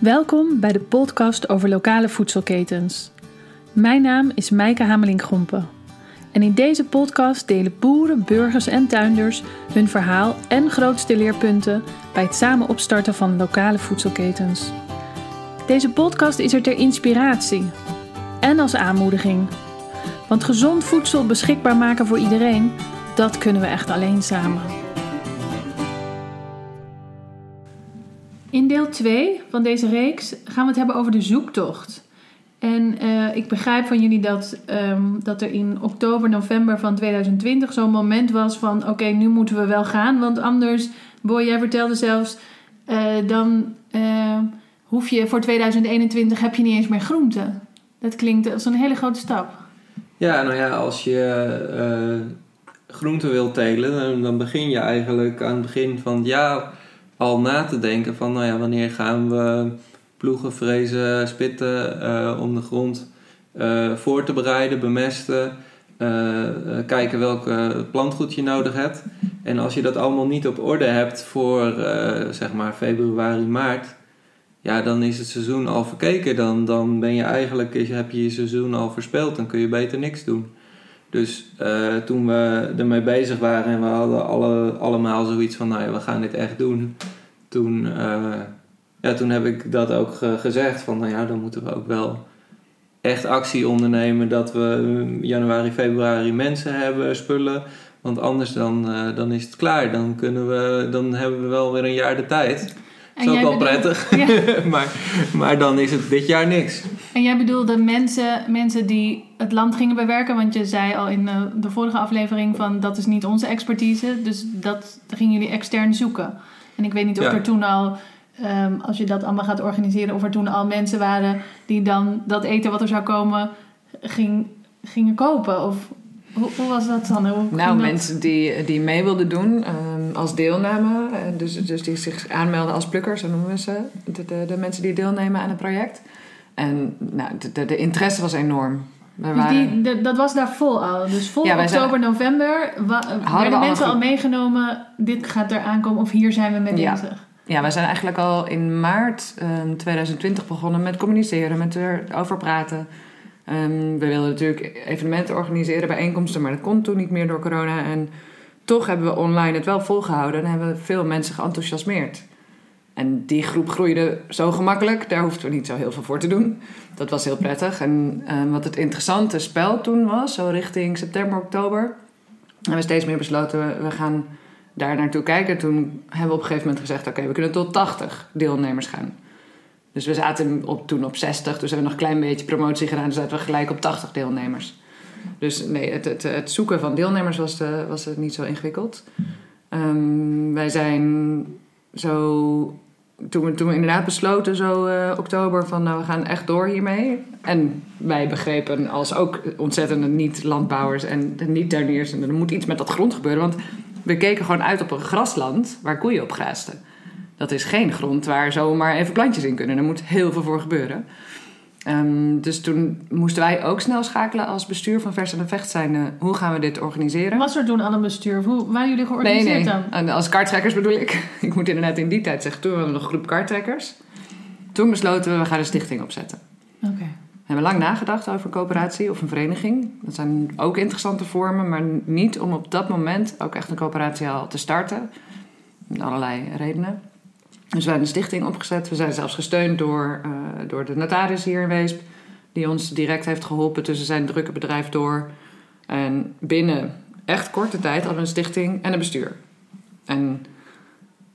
Welkom bij de podcast over lokale voedselketens. Mijn naam is Mijke Hameling-Grompen. En in deze podcast delen boeren, burgers en tuinders hun verhaal en grootste leerpunten bij het samen opstarten van lokale voedselketens. Deze podcast is er ter inspiratie en als aanmoediging. Want gezond voedsel beschikbaar maken voor iedereen, dat kunnen we echt alleen samen. In deel 2 van deze reeks gaan we het hebben over de zoektocht. En uh, ik begrijp van jullie dat, um, dat er in oktober, november van 2020 zo'n moment was van... oké, nu moeten we wel gaan, want anders... Boy, jij vertelde zelfs, uh, dan uh, hoef je voor 2021 heb je niet eens meer groenten. Dat klinkt als een hele grote stap. Ja, nou ja, als je groenten wilt telen, dan, begin je eigenlijk aan het begin van jaar al na te denken van... nou ja, wanneer gaan we ploegen, frezen, spitten uh, om de grond uh, voor te bereiden, bemesten. Uh, kijken welke plantgoed je nodig hebt. En als je dat allemaal niet op orde hebt voor zeg maar februari, maart, ja, dan is het seizoen al verkeken. Dan, dan ben je eigenlijk, heb je je seizoen al verspeeld. Dan kun je beter niks doen. Dus toen we ermee bezig waren en we hadden alle, allemaal zoiets van, nou ja, we gaan dit echt doen. Toen ja, toen heb ik dat ook gezegd van nou ja, dan moeten we ook wel echt actie ondernemen dat we januari, februari mensen hebben, spullen. Want anders dan, uh, dan is het klaar. Dan, kunnen we, dan hebben we wel weer een jaar de tijd. Dat is ook wel prettig. Ja. maar, maar dan is het dit jaar niks. En jij bedoelde mensen, mensen die het land gingen bewerken. Want je zei al in de, de vorige aflevering van dat is niet onze expertise. Dus dat gingen jullie extern zoeken. En ik weet niet of ja. er toen al Um, als je dat allemaal gaat organiseren, of er toen al mensen waren die dan dat eten wat er zou komen ging, gingen kopen? Of hoe, hoe was dat dan? Hoe nou, mensen die, die mee wilden doen um, als deelname, uh, dus, dus die zich aanmelden als plukkers, zo noemen we ze, de, de, de, mensen die deelnemen aan het project. En nou, de, de, interesse was enorm. Dus die, de, dat was daar vol al. Dus vol ja, oktober, zijn, november wa, werden mensen al meegenomen. Dit gaat er aankomen of hier zijn we mee bezig. Ja, wij zijn eigenlijk al in maart um, 2020 begonnen met communiceren, met erover praten. Um, we wilden natuurlijk evenementen organiseren, bijeenkomsten, maar dat kon toen niet meer door corona. En toch hebben we online het wel volgehouden en hebben we veel mensen geenthousiasmeerd. En die groep groeide zo gemakkelijk, daar hoefden we niet zo heel veel voor te doen. Dat was heel prettig. En um, wat het interessante spel toen was, zo richting september, oktober, hebben we steeds meer besloten, we gaan daar naartoe kijken. Toen hebben we op een gegeven moment gezegd: oké, we kunnen tot 80 deelnemers gaan. Dus we zaten op, toen op 60, dus hebben we nog een klein beetje promotie gedaan. Dus zaten we gelijk op 80 deelnemers. Dus nee, het, het, het zoeken van deelnemers was, de, was het niet zo ingewikkeld. Um, wij zijn zo. Toen we, toen we inderdaad besloten, zo uh, oktober, van nou we gaan echt door hiermee. En wij begrepen als ook ontzettende niet-landbouwers en niet-tuiniers, er moet iets met dat grond gebeuren. Want we keken gewoon uit op een grasland waar koeien op graasten. Dat is geen grond waar zomaar even plantjes in kunnen. Er moet heel veel voor gebeuren. Um, dus toen moesten wij ook snel schakelen als bestuur van Vers en Vecht zijn. hoe gaan we dit organiseren? Was er toen al een bestuur? Hoe waren jullie georganiseerd nee, nee. dan? Als kartrekkers bedoel ik. ik moet inderdaad in die tijd zeggen, toen hadden we nog een groep kartrekkers. Toen besloten we, we gaan een stichting opzetten. Oké hebben lang nagedacht over een coöperatie of een vereniging. Dat zijn ook interessante vormen, maar niet om op dat moment ook echt een coöperatie al te starten. Met allerlei redenen. Dus we hebben een stichting opgezet. We zijn zelfs gesteund door, uh, door de notaris hier in Weesp, die ons direct heeft geholpen tussen zijn drukke bedrijf door. En binnen echt korte tijd hadden we een stichting en een bestuur. En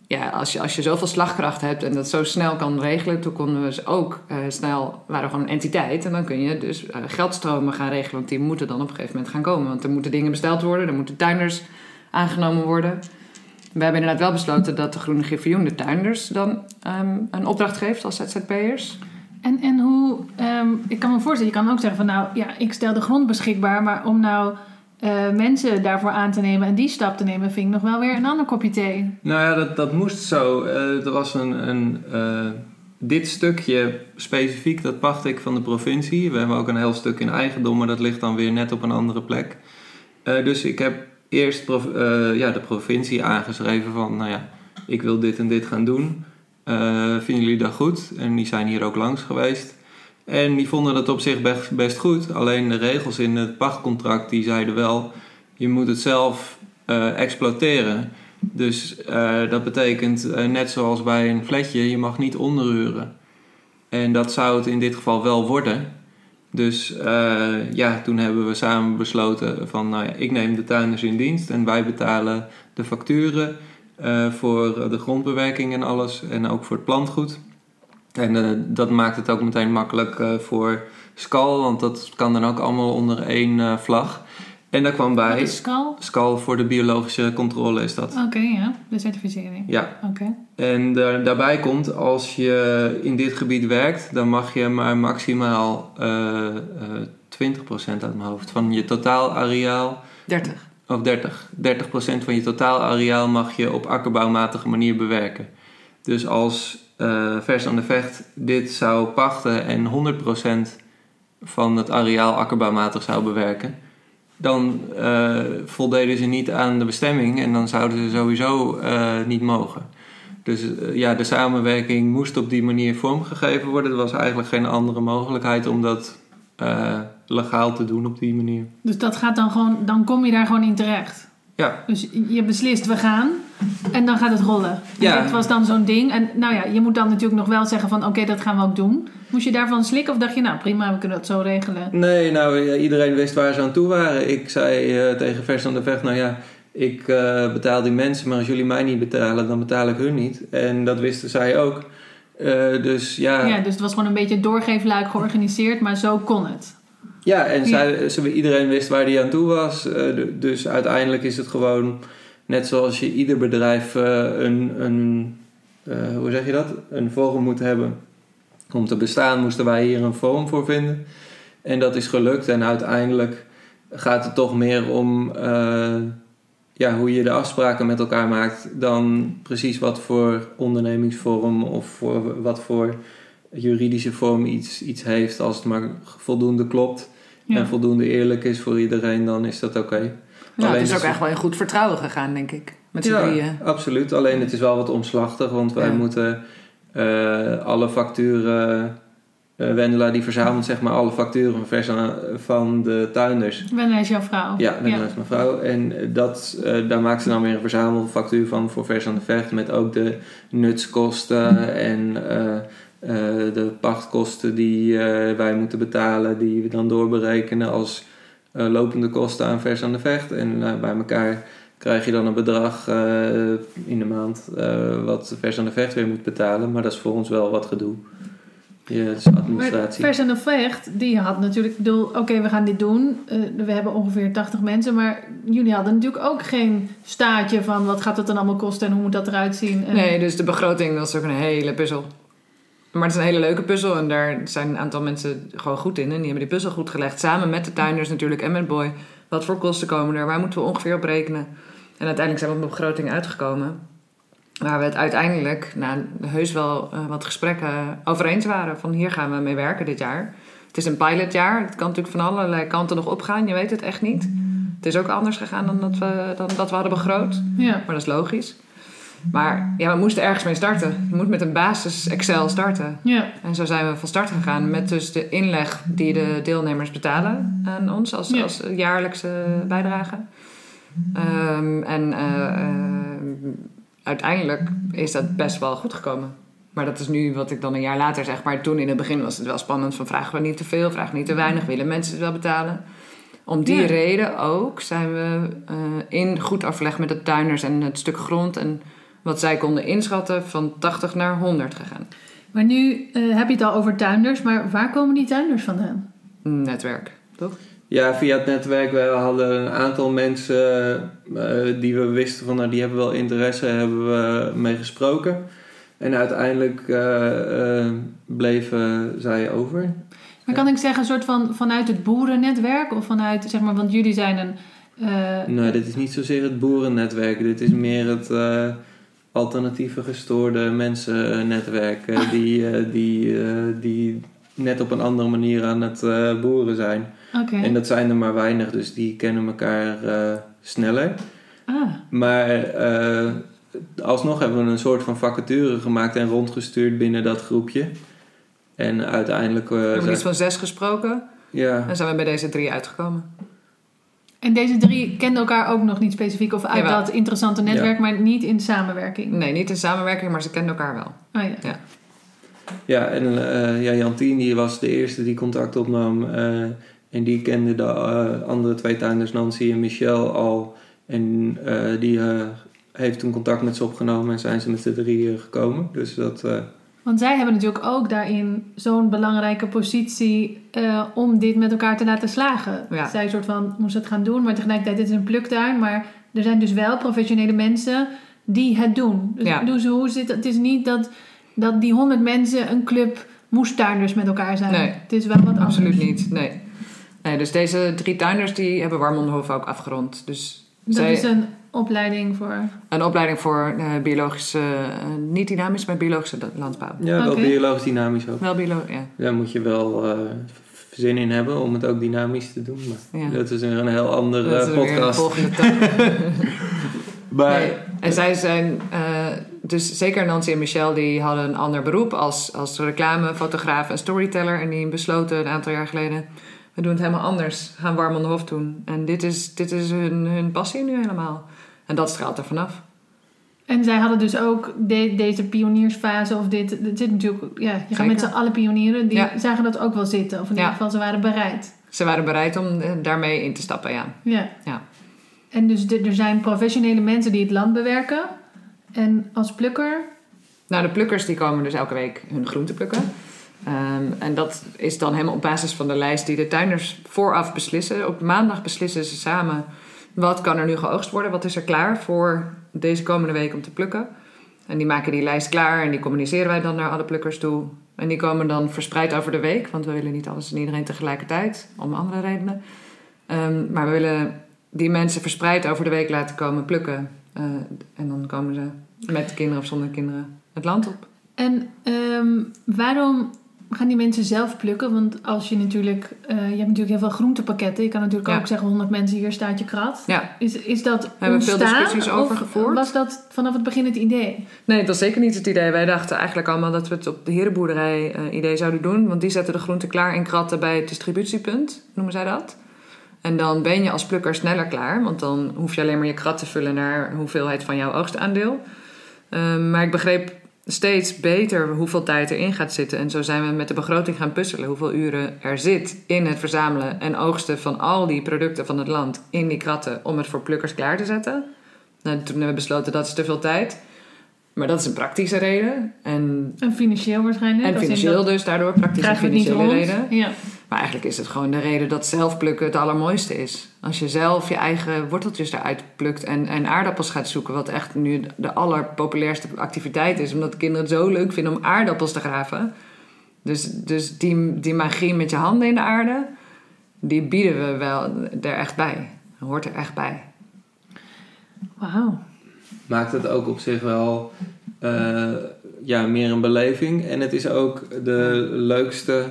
ja, als je, als je zoveel slagkracht hebt en dat zo snel kan regelen, toen konden we ook uh, snel, waren gewoon een entiteit. En dan kun je dus uh, geldstromen gaan regelen, want die moeten dan op een gegeven moment gaan komen. Want er moeten dingen besteld worden, er moeten tuinders aangenomen worden. We hebben inderdaad wel besloten dat de Groene Griffioen de tuinders dan um, een opdracht geeft als ZZP'ers. En, en hoe, um, ik kan me voorstellen, je kan ook zeggen van nou ja, ik stel de grond beschikbaar, maar om nou uh, mensen daarvoor aan te nemen en die stap te nemen, vind ik nog wel weer een ander kopje thee. Nou ja, dat, dat moest zo. Uh, er was een. een uh, dit stukje specifiek, dat pacht ik van de provincie. We hebben ook een heel stuk in eigendom, maar dat ligt dan weer net op een andere plek. dus ik heb eerst ja, de provincie aangeschreven van, nou ja, ik wil dit en dit gaan doen. eh, vinden jullie dat goed? En die zijn hier ook langs geweest. En die vonden dat op zich best, goed. Alleen de regels in het pachtcontract die zeiden wel... je moet het zelf eh, exploiteren. Dus eh, dat betekent, eh, net zoals bij een flatje, je mag niet onderhuren. En dat zou het in dit geval wel worden. Dus eh, ja, toen hebben we samen besloten van, nou ja, ik neem de tuinders in dienst en wij betalen de facturen eh, voor de grondbewerking en alles en ook voor het plantgoed. En eh, dat maakt het ook meteen makkelijk voor Skal, want dat kan dan ook allemaal onder één vlag. En daar kwam Wat bij? Skal voor de biologische controle is dat. Oké, ja. De certificering. Ja, Oké. en daar, daarbij komt, als je in dit gebied werkt, dan mag je maar maximaal eh, eh, 20% uit mijn hoofd van je totaal areaal, 30. of 30, 30% van je totaal areaal mag je op akkerbouwmatige manier bewerken. Dus als eh, Vers aan de Vecht dit zou pachten en 100% van het areaal akkerbouwmatig zou bewerken, dan eh, voldeden ze niet aan de bestemming en dan zouden ze sowieso eh, niet mogen. Dus eh, ja, de samenwerking moest op die manier vormgegeven worden. Er was eigenlijk geen andere mogelijkheid om dat legaal te doen op die manier. Dus dat gaat dan gewoon, dan kom je daar gewoon in terecht. Ja, Dus je beslist, we gaan. En dan gaat het rollen. En Ja. Dit was dan zo'n ding. En nou ja, je moet dan natuurlijk nog wel zeggen van... Oké, dat gaan we ook doen. Moest je daarvan slikken of dacht je... Nou, prima, we kunnen dat zo regelen. nee, nou iedereen wist waar ze aan toe waren. Ik zei eh, tegen Vers aan de Vecht, nou ja, ik eh, betaal die mensen, maar als jullie mij niet betalen, dan betaal ik hun niet. En dat wisten zij ook. Eh, dus ja, Ja, dus het was gewoon een beetje doorgeefluik georganiseerd. Maar zo kon het. Ja, en Ja. zij, ze, iedereen wist waar die aan toe was. Dus uiteindelijk is het gewoon net zoals je ieder bedrijf eh, een, een eh, hoe zeg je dat? Een forum moet hebben. Om te bestaan moesten wij hier een forum voor vinden. En dat is gelukt. En uiteindelijk gaat het toch meer om eh, ja, hoe je de afspraken met elkaar maakt dan precies wat voor ondernemingsvorm of voor wat voor juridische vorm iets, iets heeft. Als het maar voldoende klopt Ja. en voldoende eerlijk is voor iedereen, dan is dat oké. Ja, Alleen het is ook het- echt wel in goed vertrouwen gegaan, denk ik. Met Ja, drieën. absoluut. Alleen het is wel wat omslachtig, want wij Ja. moeten eh, alle facturen. eh Wendela die verzamelt zeg maar alle facturen van, vers aan- van de tuinders. Wendela is jouw vrouw. Ja, Wendela is mijn vrouw. En dat, eh, daar maakt ze dan weer een verzamelfactuur van voor vers aan de vecht. Met ook de nutskosten en eh, eh, de pachtkosten die eh, wij moeten betalen. Die we dan doorberekenen als eh, lopende kosten aan vers aan de vecht. En eh, bij elkaar krijg je dan een bedrag eh, in de maand eh, wat vers aan de vecht weer moet betalen. Maar dat is voor ons wel wat gedoe. Ja, het is Maar administratie. Vers en de Vecht, die had natuurlijk... Ik bedoel, oké, we gaan dit doen. Eh, we hebben ongeveer 80 mensen. Maar jullie hadden natuurlijk ook geen staatje van... Wat gaat het dan allemaal kosten en hoe moet dat eruit zien? En- Nee, dus de begroting was ook een hele puzzel. Maar het is een hele leuke puzzel en daar zijn een aantal mensen gewoon goed in. En die hebben die puzzel goed gelegd. Samen met de tuinders natuurlijk en met Boy. Wat voor kosten komen er? Waar moeten we ongeveer op rekenen? En uiteindelijk zijn we op een begroting uitgekomen. Waar we het uiteindelijk, na heus wel eh, wat gesprekken over eens waren. Van hier gaan we mee werken dit jaar. Het is een pilotjaar. Het kan natuurlijk van allerlei kanten nog opgaan. Je weet het echt niet. Het is ook anders gegaan dan dat we, dan dat we hadden begroot. Ja. Maar dat is logisch. Maar ja, we moesten ergens mee starten. Je moet met een basis Excel starten. ja. En zo zijn we van start gegaan met dus de inleg die de deelnemers betalen aan ons als, Ja. als jaarlijkse bijdrage. Ehm, en eh, uiteindelijk is dat best wel goed gekomen. Maar dat is nu wat ik dan een jaar later zeg. Maar toen in het begin was het wel spannend van vragen we niet te veel, vragen we niet te weinig, willen mensen het wel betalen? Om die Ja. reden ook zijn we eh, in goed overleg met de tuiners en het stuk grond en wat zij konden inschatten van 80 naar 100 gegaan. Maar nu eh, heb je het al over tuinders. Maar waar komen die tuinders vandaan? Netwerk, toch? Ja, via het netwerk. We hadden een aantal mensen eh, die we wisten van nou, die hebben wel interesse, hebben we mee gesproken. En uiteindelijk eh, eh, bleven zij over. Maar kan ik zeggen, een soort van vanuit het boerennetwerk? Of vanuit, zeg maar, want jullie zijn een... eh, Nee, dit is niet zozeer het boerennetwerk. Dit is meer het eh, alternatieve gestoorde mensennetwerk. eh, die, eh, die, eh, die net op een andere manier aan het eh, boeren zijn. En dat zijn er maar weinig, dus die kennen elkaar sneller. Ah, Maar alsnog hebben we een soort van vacature gemaakt en rondgestuurd binnen dat groepje. En uiteindelijk... We hebben iets van zes gesproken ja, en zijn we bij deze drie uitgekomen. En deze drie kenden elkaar ook nog niet specifiek of uit Jawel. dat interessante netwerk, maar niet in samenwerking. Nee, niet in samenwerking, maar ze kenden elkaar wel. Oh ja. ja en eh, ja, Jantien die was de eerste die contact opnam. eh, en die kende de eh, andere twee tuinders, Nancy en Michel, al. En eh, die eh, heeft toen contact met ze opgenomen en zijn ze met de drieën gekomen. Dus dat... Want zij hebben natuurlijk ook daarin zo'n belangrijke positie eh, om dit met elkaar te laten slagen. Ja. Zij soort van moest het gaan doen, maar tegelijkertijd dit is een pluktuin. Maar er zijn dus wel professionele mensen die het doen. Dus, Ja. dus hoe zit het? Het is niet dat, dat die honderd mensen een club moestuinders met elkaar zijn. Nee. Het is wel wat Absoluut anders. niet, nee. nee. Dus deze drie tuinders die hebben Warmondenhof ook afgerond. Dus Dat zij, is een opleiding voor... een opleiding voor eh, biologische, eh, niet dynamisch, maar biologische landbouw. ja, wel biologisch dynamisch ook. Wel biolo, ja. Daar moet je wel eh, zin in hebben om het ook dynamisch te doen. Maar Ja. dat is weer een heel andere Dat is weer een podcast. volgende. Maar Nee. En zij zijn, eh, dus zeker Nancy en Michel, die hadden een ander beroep als, als reclamefotograaf en storyteller. En die besloten een aantal jaar geleden, we doen het helemaal anders. Gaan warm Hof doen. En dit is, dit is hun, hun passie nu helemaal. En dat straalt er vanaf. En zij hadden dus ook de- deze pioniersfase of dit. Het zit natuurlijk, ja, je gaat met z'n allen pionieren. Die Ja. zagen dat ook wel zitten. Of in Ja. ieder geval, ze waren bereid. Ze waren bereid om eh, daarmee in te stappen, ja. Ja. Ja. En dus de- er zijn professionele mensen die het land bewerken. En als plukker, Nou, de plukkers die komen dus elke week hun groente plukken. Ehm, en dat is dan helemaal op basis van de lijst die de tuinders vooraf beslissen. Op maandag beslissen ze samen wat kan er nu geoogst worden, wat is er klaar voor deze komende week om te plukken. En die maken die lijst klaar en die communiceren wij dan naar alle plukkers toe. En die komen dan verspreid over de week, want we willen niet alles en iedereen tegelijkertijd, om andere redenen. Ehm, maar we willen die mensen verspreid over de week laten komen plukken. Eh, en dan komen ze met kinderen of zonder kinderen het land op. En ehm, waarom gaan die mensen zelf plukken? Want als je natuurlijk, eh, je hebt natuurlijk heel veel groentepakketten. Je kan natuurlijk Ja. ook zeggen 100 mensen hier staat je krat. Ja, Is, is dat Hebben we veel ontstaan, discussies over gevoerd? Was dat vanaf het begin het idee? nee, dat was zeker niet het idee. Wij dachten eigenlijk allemaal dat we het op de herenboerderij eh, idee zouden doen. Want die zetten de groenten klaar in kratten bij het distributiepunt, noemen zij dat. En dan ben je als plukker sneller klaar, want dan hoef je alleen maar je krat te vullen naar hoeveelheid van jouw oogstaandeel. Ehm, maar ik begreep steeds beter hoeveel tijd erin gaat zitten. En zo zijn we met de begroting gaan puzzelen. Hoeveel uren er zit in het verzamelen en oogsten van al die producten van het land in die kratten om het voor plukkers klaar te zetten. Nou, toen hebben we besloten dat is te veel tijd. Maar dat is een praktische reden. En, En financieel waarschijnlijk. en financieel dus, daardoor praktische en financiële reden. Ja. Maar eigenlijk is het gewoon de reden dat zelfplukken het allermooiste is. Als je zelf je eigen worteltjes eruit plukt en, en aardappels gaat zoeken, wat echt nu de allerpopulairste activiteit is, omdat kinderen het zo leuk vinden om aardappels te graven. Dus, dus die, die magie met je handen in de aarde, die bieden we wel er echt bij. Hoort er echt bij. Wauw. maakt het ook op zich wel eh, ja, meer een beleving. En het is ook de leukste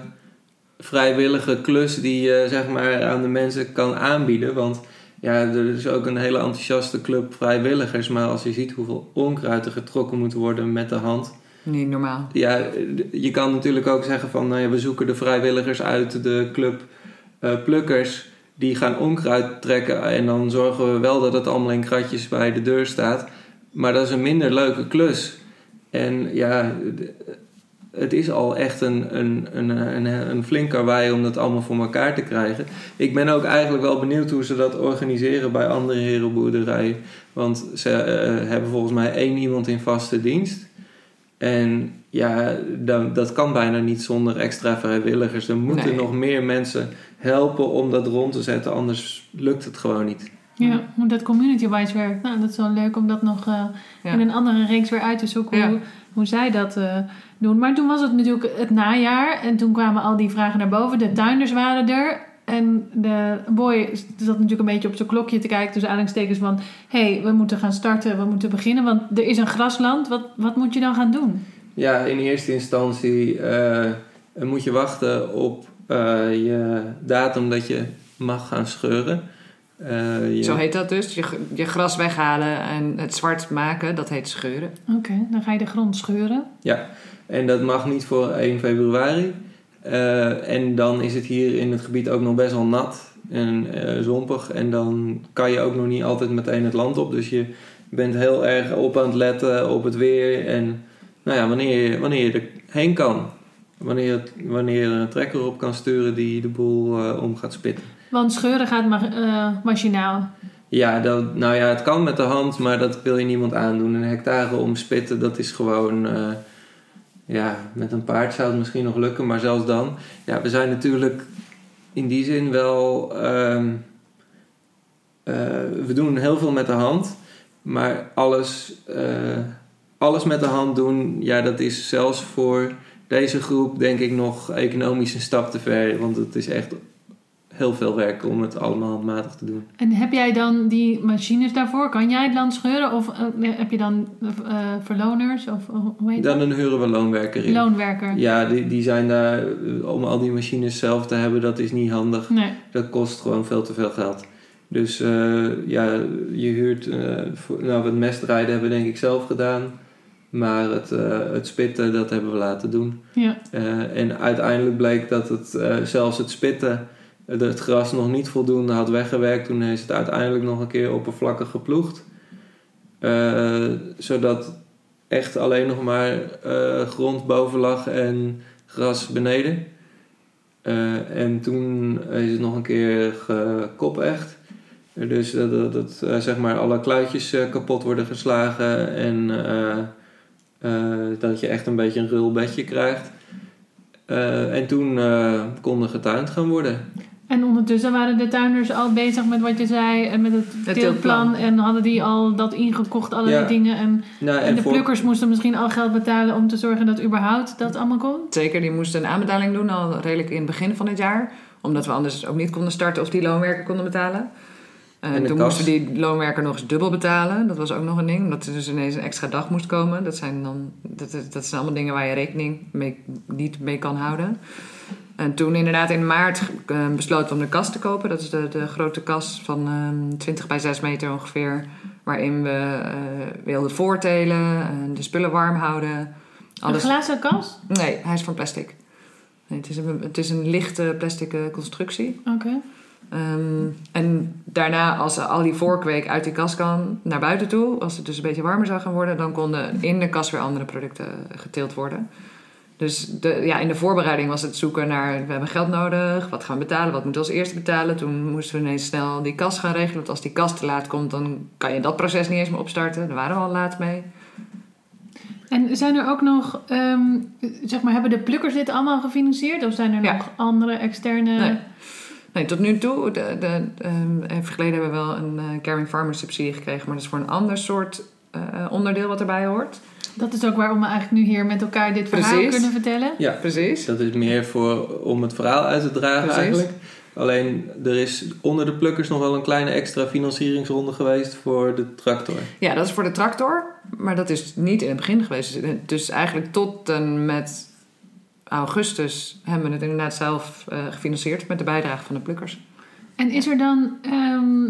vrijwillige klus die je zeg maar, aan de mensen kan aanbieden. Want ja, er is ook een hele enthousiaste club vrijwilligers. Maar als je ziet hoeveel onkruid er getrokken moet worden met de hand. Niet normaal. Ja, je kan natuurlijk ook zeggen van nou ja, we zoeken de vrijwilligers uit de club eh, plukkers. Die gaan onkruid trekken en dan zorgen we wel dat het allemaal in kratjes bij de deur staat. Maar dat is een minder leuke klus. En ja, het is al echt een, een, een, een, een flink karwei om dat allemaal voor elkaar te krijgen. Ik ben ook eigenlijk wel benieuwd hoe ze dat organiseren bij andere herenboerderijen. Want ze eh, hebben volgens mij één iemand in vaste dienst. En ja, dat, dat kan bijna niet zonder extra vrijwilligers. Er moeten Nee. nog meer mensen helpen om dat rond te zetten, anders lukt het gewoon niet. Ja, hoe dat community-wise werkt. Nou, dat is wel leuk om dat nog eh, Ja. in een andere reeks weer uit te zoeken. Ja. Hoe, hoe zij dat eh, doen. Maar toen was het natuurlijk het najaar. En toen kwamen al die vragen naar boven. De tuinders waren er. En de boy zat natuurlijk een beetje op zijn klokje te kijken. Dus aanhalingstekens van... Hé, hey, we moeten gaan starten. We moeten beginnen. Want er is een grasland. Wat, wat moet je dan gaan doen? Ja, in eerste instantie eh, moet je wachten op eh, je datum dat je mag gaan scheuren. Eh, je- Zo heet dat dus. Je, je gras weghalen en het zwart maken, dat heet scheuren. Oké, dan ga je de grond scheuren. En dat mag niet voor 1 februari. Eh, en dan is het hier in het gebied ook nog best wel nat en eh, zompig. En dan kan je ook nog niet altijd meteen het land op. Dus je bent heel erg op aan het letten op het weer. En nou ja, wanneer, je- wanneer je erheen kan. Wanneer, het- wanneer je er een trekker op kan sturen die de boel eh, om gaat spitten. Want scheuren gaat ma machinaal. Ja, dat, nou ja, het kan met de hand, maar dat wil je niemand aandoen. Een hectare omspitten, dat is gewoon... ja, met een paard zou het misschien nog lukken, maar zelfs dan... Ja, we zijn natuurlijk in die zin wel... ehm, eh, we doen heel veel met de hand, maar alles, eh, alles met de hand doen... Ja, dat is zelfs voor deze groep denk ik nog economisch een stap te ver. Want het is echt heel veel werk om het allemaal handmatig te doen. En heb jij dan die machines daarvoor? Kan jij het land scheuren? Of eh, heb je dan eh, verloners? Of eh, hoe heet dat? Dan huren we loonwerker in. Loonwerker. Ja, die, die zijn daar eh, om al die machines zelf te hebben, dat is niet handig. Nee. Dat kost gewoon veel te veel geld. Dus eh, ja, je huurt. eh, voor, nou, het mestrijden hebben we denk ik zelf gedaan. Maar het, eh, het spitten, dat hebben we laten doen. Ja. Eh, en uiteindelijk bleek dat het, eh, zelfs het spitten, eh, het gras nog niet voldoende had weggewerkt. Toen is het uiteindelijk nog een keer oppervlakkig geploegd. Eh, zodat echt alleen nog maar eh, grond boven lag en gras beneden. Eh, en toen is het nog een keer gekopecht. Dus dat, dat, zeg maar alle kluitjes kapot worden geslagen en dat je echt een beetje een rul bedje krijgt. En toen kon er getuind gaan worden. En ondertussen waren de tuinders al bezig met wat je zei. En met het, Het. En hadden die al dat ingekocht, allerlei Ja. dingen. En, Nou, en de voor- plukkers moesten misschien al geld betalen om te zorgen dat überhaupt dat allemaal kon. Zeker, die moesten een aanbetaling doen al redelijk in het begin van het jaar. Omdat we anders ook niet konden starten of die loonwerker konden betalen. Eh, En de toen kas. moesten die loonwerker nog eens dubbel betalen. Dat was ook nog een ding. Omdat er dus ineens een extra dag moest komen. Dat zijn, dan, dat, dat dat zijn allemaal dingen waar je rekening mee, niet mee kan houden. En toen inderdaad in maart eh, besloten om de kas te kopen. Dat is de, de grote kas van ehm 20 bij 6 meter ongeveer. Waarin we eh, wilden voortelen, en de spullen warm houden. Een glazen kas? Nee, hij is van plastic. Nee, het, is een, het is een lichte plastic eh, constructie. Oké. Ehm, en daarna, als al die voorkweek uit die kas kan naar buiten toe, als het dus een beetje warmer zou gaan worden, dan konden in de kas weer andere producten geteeld worden. Dus de, ja, in de voorbereiding was het zoeken naar, we hebben geld nodig, wat gaan we betalen, wat moeten we als eerste betalen. Toen moesten we ineens snel die kas gaan regelen, want als die kas te laat komt, dan kan je dat proces niet eens meer opstarten. Daar waren we al laat mee. En zijn er ook nog, ehm, zeg maar, hebben de plukkers dit allemaal gefinancierd? Of zijn er Ja. nog andere externe... Nee. Nee, tot nu toe, de, de, ehm, even geleden hebben we wel een eh, Caring Farmers subsidie gekregen, maar dat is voor een ander soort eh, onderdeel wat erbij hoort. Dat is ook waarom we eigenlijk nu hier met elkaar dit verhaal Precies. kunnen vertellen. Ja, Precies. dat is meer voor, om het verhaal uit te dragen Precies. eigenlijk. Alleen er is onder de plukkers nog wel een kleine extra financieringsronde geweest voor de tractor. Ja, dat is voor de tractor, maar dat is niet in het begin geweest. Dus eigenlijk tot en met augustus hebben we het inderdaad zelf eh, gefinancierd met de bijdrage van de plukkers. En is er dan ehm,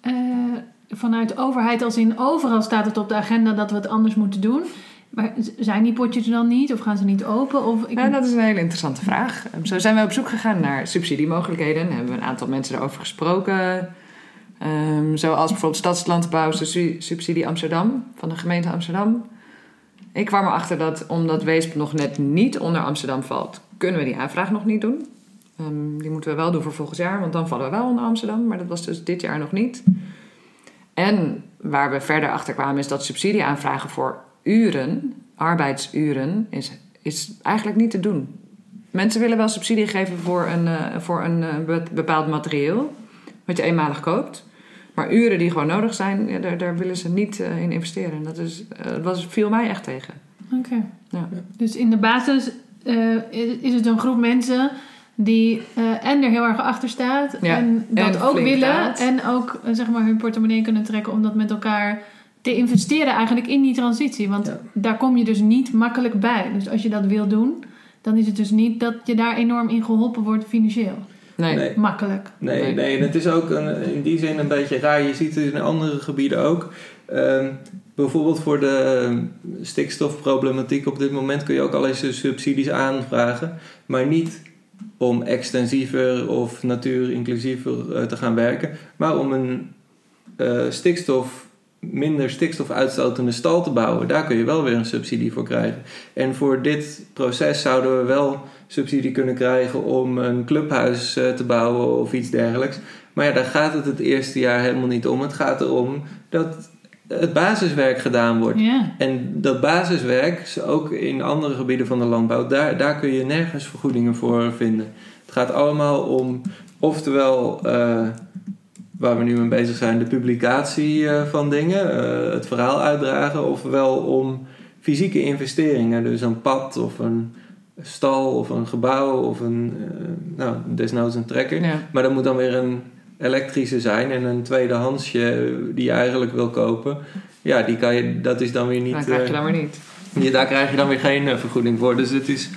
eh, vanuit de overheid, als in overal staat het op de agenda dat we het anders moeten doen. Maar zijn die potjes dan niet? Of gaan ze niet open? Of ik... Dat is een hele interessante vraag. Ehm, Zo zijn we op zoek gegaan naar subsidiemogelijkheden. En hebben we een aantal mensen erover gesproken. Ehm, zoals bijvoorbeeld Stadslandbouw, Su- Subsidie Amsterdam van de gemeente Amsterdam. Ik kwam erachter dat omdat Weesp nog net niet onder Amsterdam valt, kunnen we die aanvraag nog niet doen. Ehm, die moeten we wel doen voor volgend jaar, want dan vallen we wel onder Amsterdam. Maar dat was dus dit jaar nog niet. En waar we verder achter kwamen is dat subsidieaanvragen voor uren, arbeidsuren, is, is eigenlijk niet te doen. Mensen willen wel subsidie geven voor een, eh, voor een eh, be- bepaald materieel, wat je eenmalig koopt. Maar uren die gewoon nodig zijn, ja, daar, daar willen ze niet eh, in investeren. En Dat is, was, viel mij echt tegen. Oké. Ja. Dus in de basis is is het een groep mensen die eh, en er heel erg achter staat Ja, en dat en ook willen en ook eh, zeg maar hun portemonnee kunnen trekken om dat met elkaar te investeren eigenlijk in die transitie. Want Ja. daar kom je dus niet makkelijk bij. Dus als je dat wil doen, dan is het dus niet dat je daar enorm in geholpen wordt financieel. Nee. Nee. makkelijk. Nee, Nee. nee. en het is ook een, in die zin een beetje raar. Je ziet het in andere gebieden ook. Ehm, bijvoorbeeld voor de stikstofproblematiek op dit moment kun je ook al eens de subsidies aanvragen. Maar niet om extensiever of natuurinclusiever eh, te gaan werken. Maar om een eh, stikstof, minder stikstofuitstotende stal te bouwen. Daar kun je wel weer een subsidie voor krijgen. En voor dit proces zouden we wel subsidie kunnen krijgen om een clubhuis eh, te bouwen of iets dergelijks. Maar ja, daar gaat het het eerste jaar helemaal niet om. Het gaat erom dat het basiswerk gedaan wordt. Ja. En dat basiswerk, ook in andere gebieden van de landbouw, daar, daar kun je nergens vergoedingen voor vinden. Het gaat allemaal om, oftewel, eh, waar we nu mee bezig zijn, de publicatie eh, van dingen, eh, het verhaal uitdragen, ofwel om fysieke investeringen, dus een pad of een stal of een gebouw of een, nou, desnoods een trekker. Ja. Maar dat moet dan weer een elektrische zijn en een tweedehandsje die je eigenlijk wil kopen. Ja, die kan je, dat is dan weer niet. Dan krijg je eh, dan weer niet. ja, daar krijg je dan weer geen eh, vergoeding voor. Dus het is,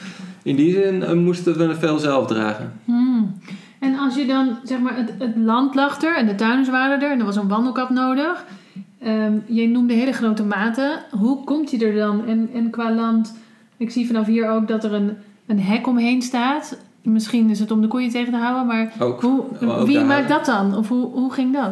in die zin eh, moesten we veel zelf dragen. Hmm. En als je dan, zeg maar, het, het land lag er en de tuinders waren er en er was een wandelkap nodig. Ehm je noemde hele grote maten. Hoe komt die er dan? En, en qua land, ik zie vanaf hier ook dat er een, een hek omheen staat. Misschien is het om de koeien tegen te houden, maar Ook, hoe, ook wie daar- maakt dat dan? Of hoe, hoe ging dat?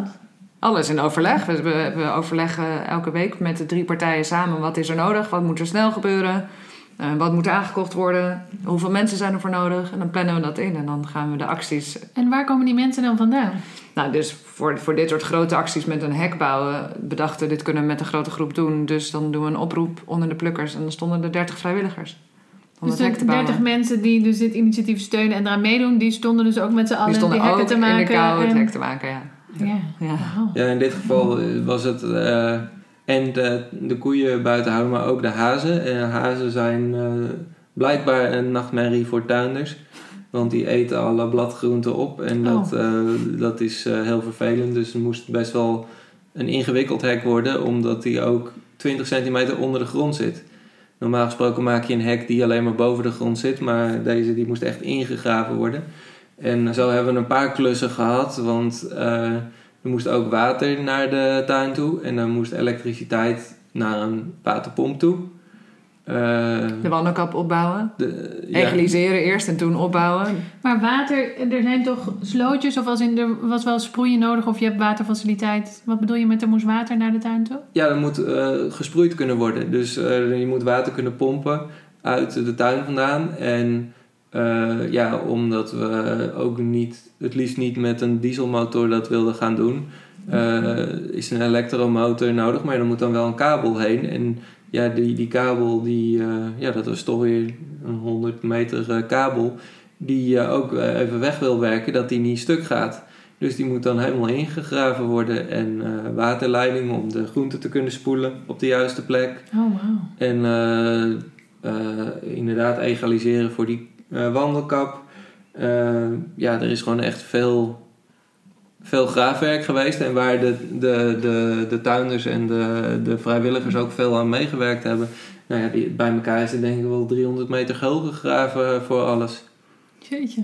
Alles in overleg. We, we, we overleggen elke week met de drie partijen samen. Wat is er nodig? Wat moet er snel gebeuren? Eh, wat moet er aangekocht worden? Hoeveel mensen zijn er voor nodig? En dan plannen we dat in. En dan gaan we de acties... En waar komen die mensen dan vandaan? Nou, dus voor, voor dit soort grote acties met een hek bouwen... bedachten, dit kunnen we met een grote groep doen. Dus dan doen we een oproep onder de plukkers. En dan stonden er 30 vrijwilligers. Om Dus de te bouwen. 30 mensen die dus dit initiatief steunen en eraan meedoen, die stonden dus ook met z'n allen Die hekken te maken. in de kou het en- hek te maken, ja. Ja. ja. Ja, in dit geval was het eh, en de, de koeien buiten houden, maar ook de hazen. En hazen zijn eh, blijkbaar een nachtmerrie voor tuinders. Want die eten alle bladgroenten op en dat, eh, dat is eh, heel vervelend. Dus het moest best wel een ingewikkeld hek worden, omdat die ook 20 centimeter onder de grond zit. Normaal gesproken maak je een hek die alleen maar boven de grond zit, maar deze die moest echt ingegraven worden. En zo hebben we een paar klussen gehad, want eh, er moest ook water naar de tuin toe en er moest elektriciteit naar een waterpomp toe. Eh, De wandelkap opbouwen. de, ja. Egaliseren eerst en toen opbouwen. Maar water, er zijn toch slootjes of als in er was wel sproeien nodig of je hebt waterfaciliteit. Wat bedoel je met er moest water naar de tuin toe? Ja, er moet eh, gesproeid kunnen worden. Dus eh, je moet water kunnen pompen uit de tuin vandaan. En eh, ja, omdat we ook niet, het liefst niet met een dieselmotor dat wilden gaan doen, eh, is een elektromotor nodig. Maar er moet dan wel een kabel heen. En ja, die, die kabel, die, eh, ja, dat was toch weer een 100 meter eh, kabel. Die je ook eh, even weg wil werken, dat die niet stuk gaat. Dus die moet dan helemaal ingegraven worden en eh, waterleiding om de groenten te kunnen spoelen op de juiste plek. Oh, wauw. En inderdaad egaliseren voor die wandelkap. Ja, er is gewoon echt veel, veel graafwerk geweest. En waar de, de, de, de tuinders en de, de vrijwilligers ook veel aan meegewerkt hebben. Nou ja, die, bij elkaar is er denk ik wel 300 meter geul gegraven voor alles. Jeetje.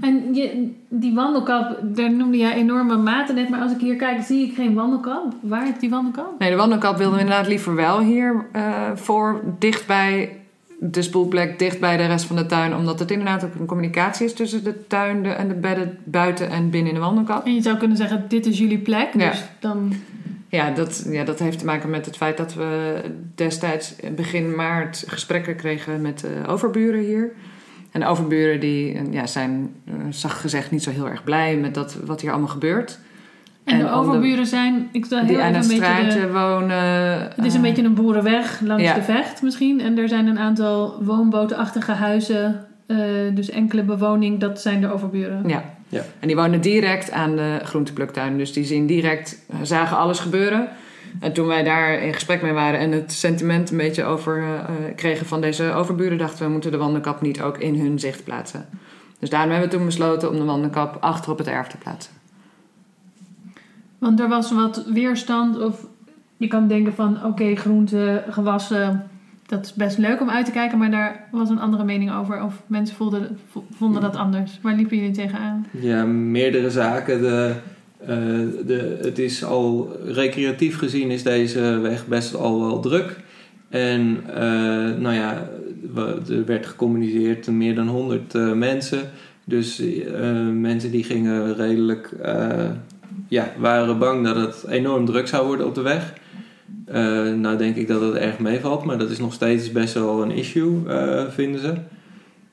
En je, die wandelkap, daar noemde jij enorme maten net, maar als ik hier kijk zie ik geen wandelkap. Waar is die wandelkap? Nee, de wandelkap wilden we inderdaad liever wel hier eh, voor, dicht bij de spoelplek, dicht bij de rest van de tuin. Omdat het inderdaad ook een communicatie is tussen de tuin de, en de bedden buiten en binnen in de wandelkap. En je zou kunnen zeggen, dit is jullie plek. Ja. Dus dan... Ja dat, ja, dat heeft te maken met het feit dat we destijds begin maart gesprekken kregen met de overburen hier. En de overburen die eh, ja, zijn, eh, zacht gezegd, niet zo heel erg blij met dat, wat hier allemaal gebeurt. En, En de overburen zijn, ik heel Die even aan een beetje de- wonen. Het is een eh, beetje een boerenweg langs Ja. de vecht misschien. En er zijn een aantal woonbootachtige huizen. eh, dus enkele bewoning, dat zijn de overburen. Ja. Ja. En die wonen direct aan de groentepluktuin. Dus die zien direct, zagen alles gebeuren. En toen wij daar in gesprek mee waren en het sentiment een beetje over eh, kregen van deze overburen, dachten we, we moeten de wandelkap niet ook in hun zicht plaatsen. Dus daarom hebben we toen besloten om de wandelkap achter op het erf te plaatsen. Want er was wat weerstand. Of je kan denken van, oké, groenten, gewassen. dat is best leuk om uit te kijken, maar daar was een andere mening over. Of mensen vonden dat anders. Waar liepen jullie tegenaan? Ja, meerdere zaken. De, eh, de, het is al recreatief gezien is deze weg best al wel druk. En eh, nou ja, er werd gecommuniceerd meer dan 100 eh, mensen. Dus mensen die gingen redelijk, ja, waren bang dat het enorm druk zou worden op de weg. Eh, nou denk ik dat het erg meevalt, maar dat is nog steeds best wel een issue, eh, vinden ze.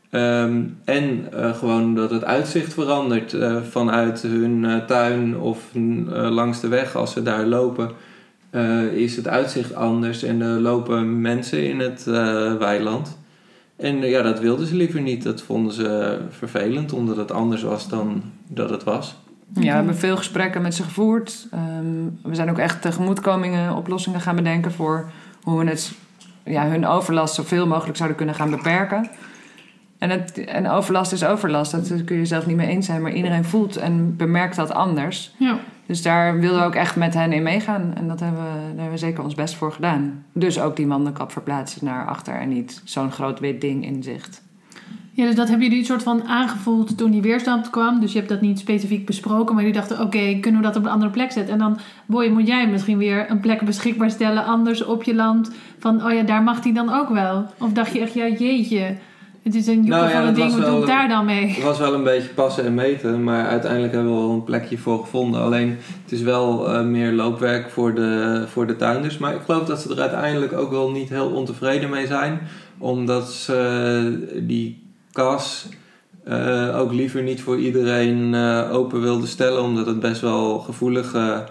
Ehm, en eh, gewoon dat het uitzicht verandert vanuit hun tuin of mm, langs de weg als ze daar lopen. is het uitzicht anders en er lopen mensen in het weiland. En ja, dat wilden ze liever niet. Dat vonden ze vervelend, omdat het anders was dan dat het was. Ja, we hebben veel gesprekken met ze gevoerd. Ehm, we zijn ook echt tegemoetkomingen, oplossingen gaan bedenken voor hoe we het, ja, hun overlast zoveel mogelijk zouden kunnen gaan beperken. En, het, en overlast is overlast, dat kun je zelf niet mee eens zijn, maar iedereen voelt en bemerkt dat anders. Ja. Dus daar wilden we ook echt met hen in meegaan. En dat hebben we, daar hebben we zeker ons best voor gedaan. Dus ook die mandenkap verplaatsen naar achter en niet zo'n groot wit ding in zicht. Ja, dus dat hebben jullie een soort van aangevoeld toen die weerstand kwam. Dus je hebt dat niet specifiek besproken, maar jullie dachten, oké, kunnen we dat op een andere plek zetten? En dan, boy, moet jij misschien weer een plek beschikbaar stellen, anders op je land. Van, oh ja, daar mag die dan ook wel. Of dacht je echt, ja, jeetje, het is een Nou ja, ding, wat doe ik daar dan mee? Het was wel een beetje passen en meten, maar uiteindelijk hebben we wel een plekje voor gevonden. Alleen het is wel eh, meer loopwerk voor de, voor de tuinders. Maar ik geloof dat ze er uiteindelijk ook wel niet heel ontevreden mee zijn. Omdat ze eh, die kas eh, ook liever niet voor iedereen eh, open wilden stellen. Omdat het best wel gevoelige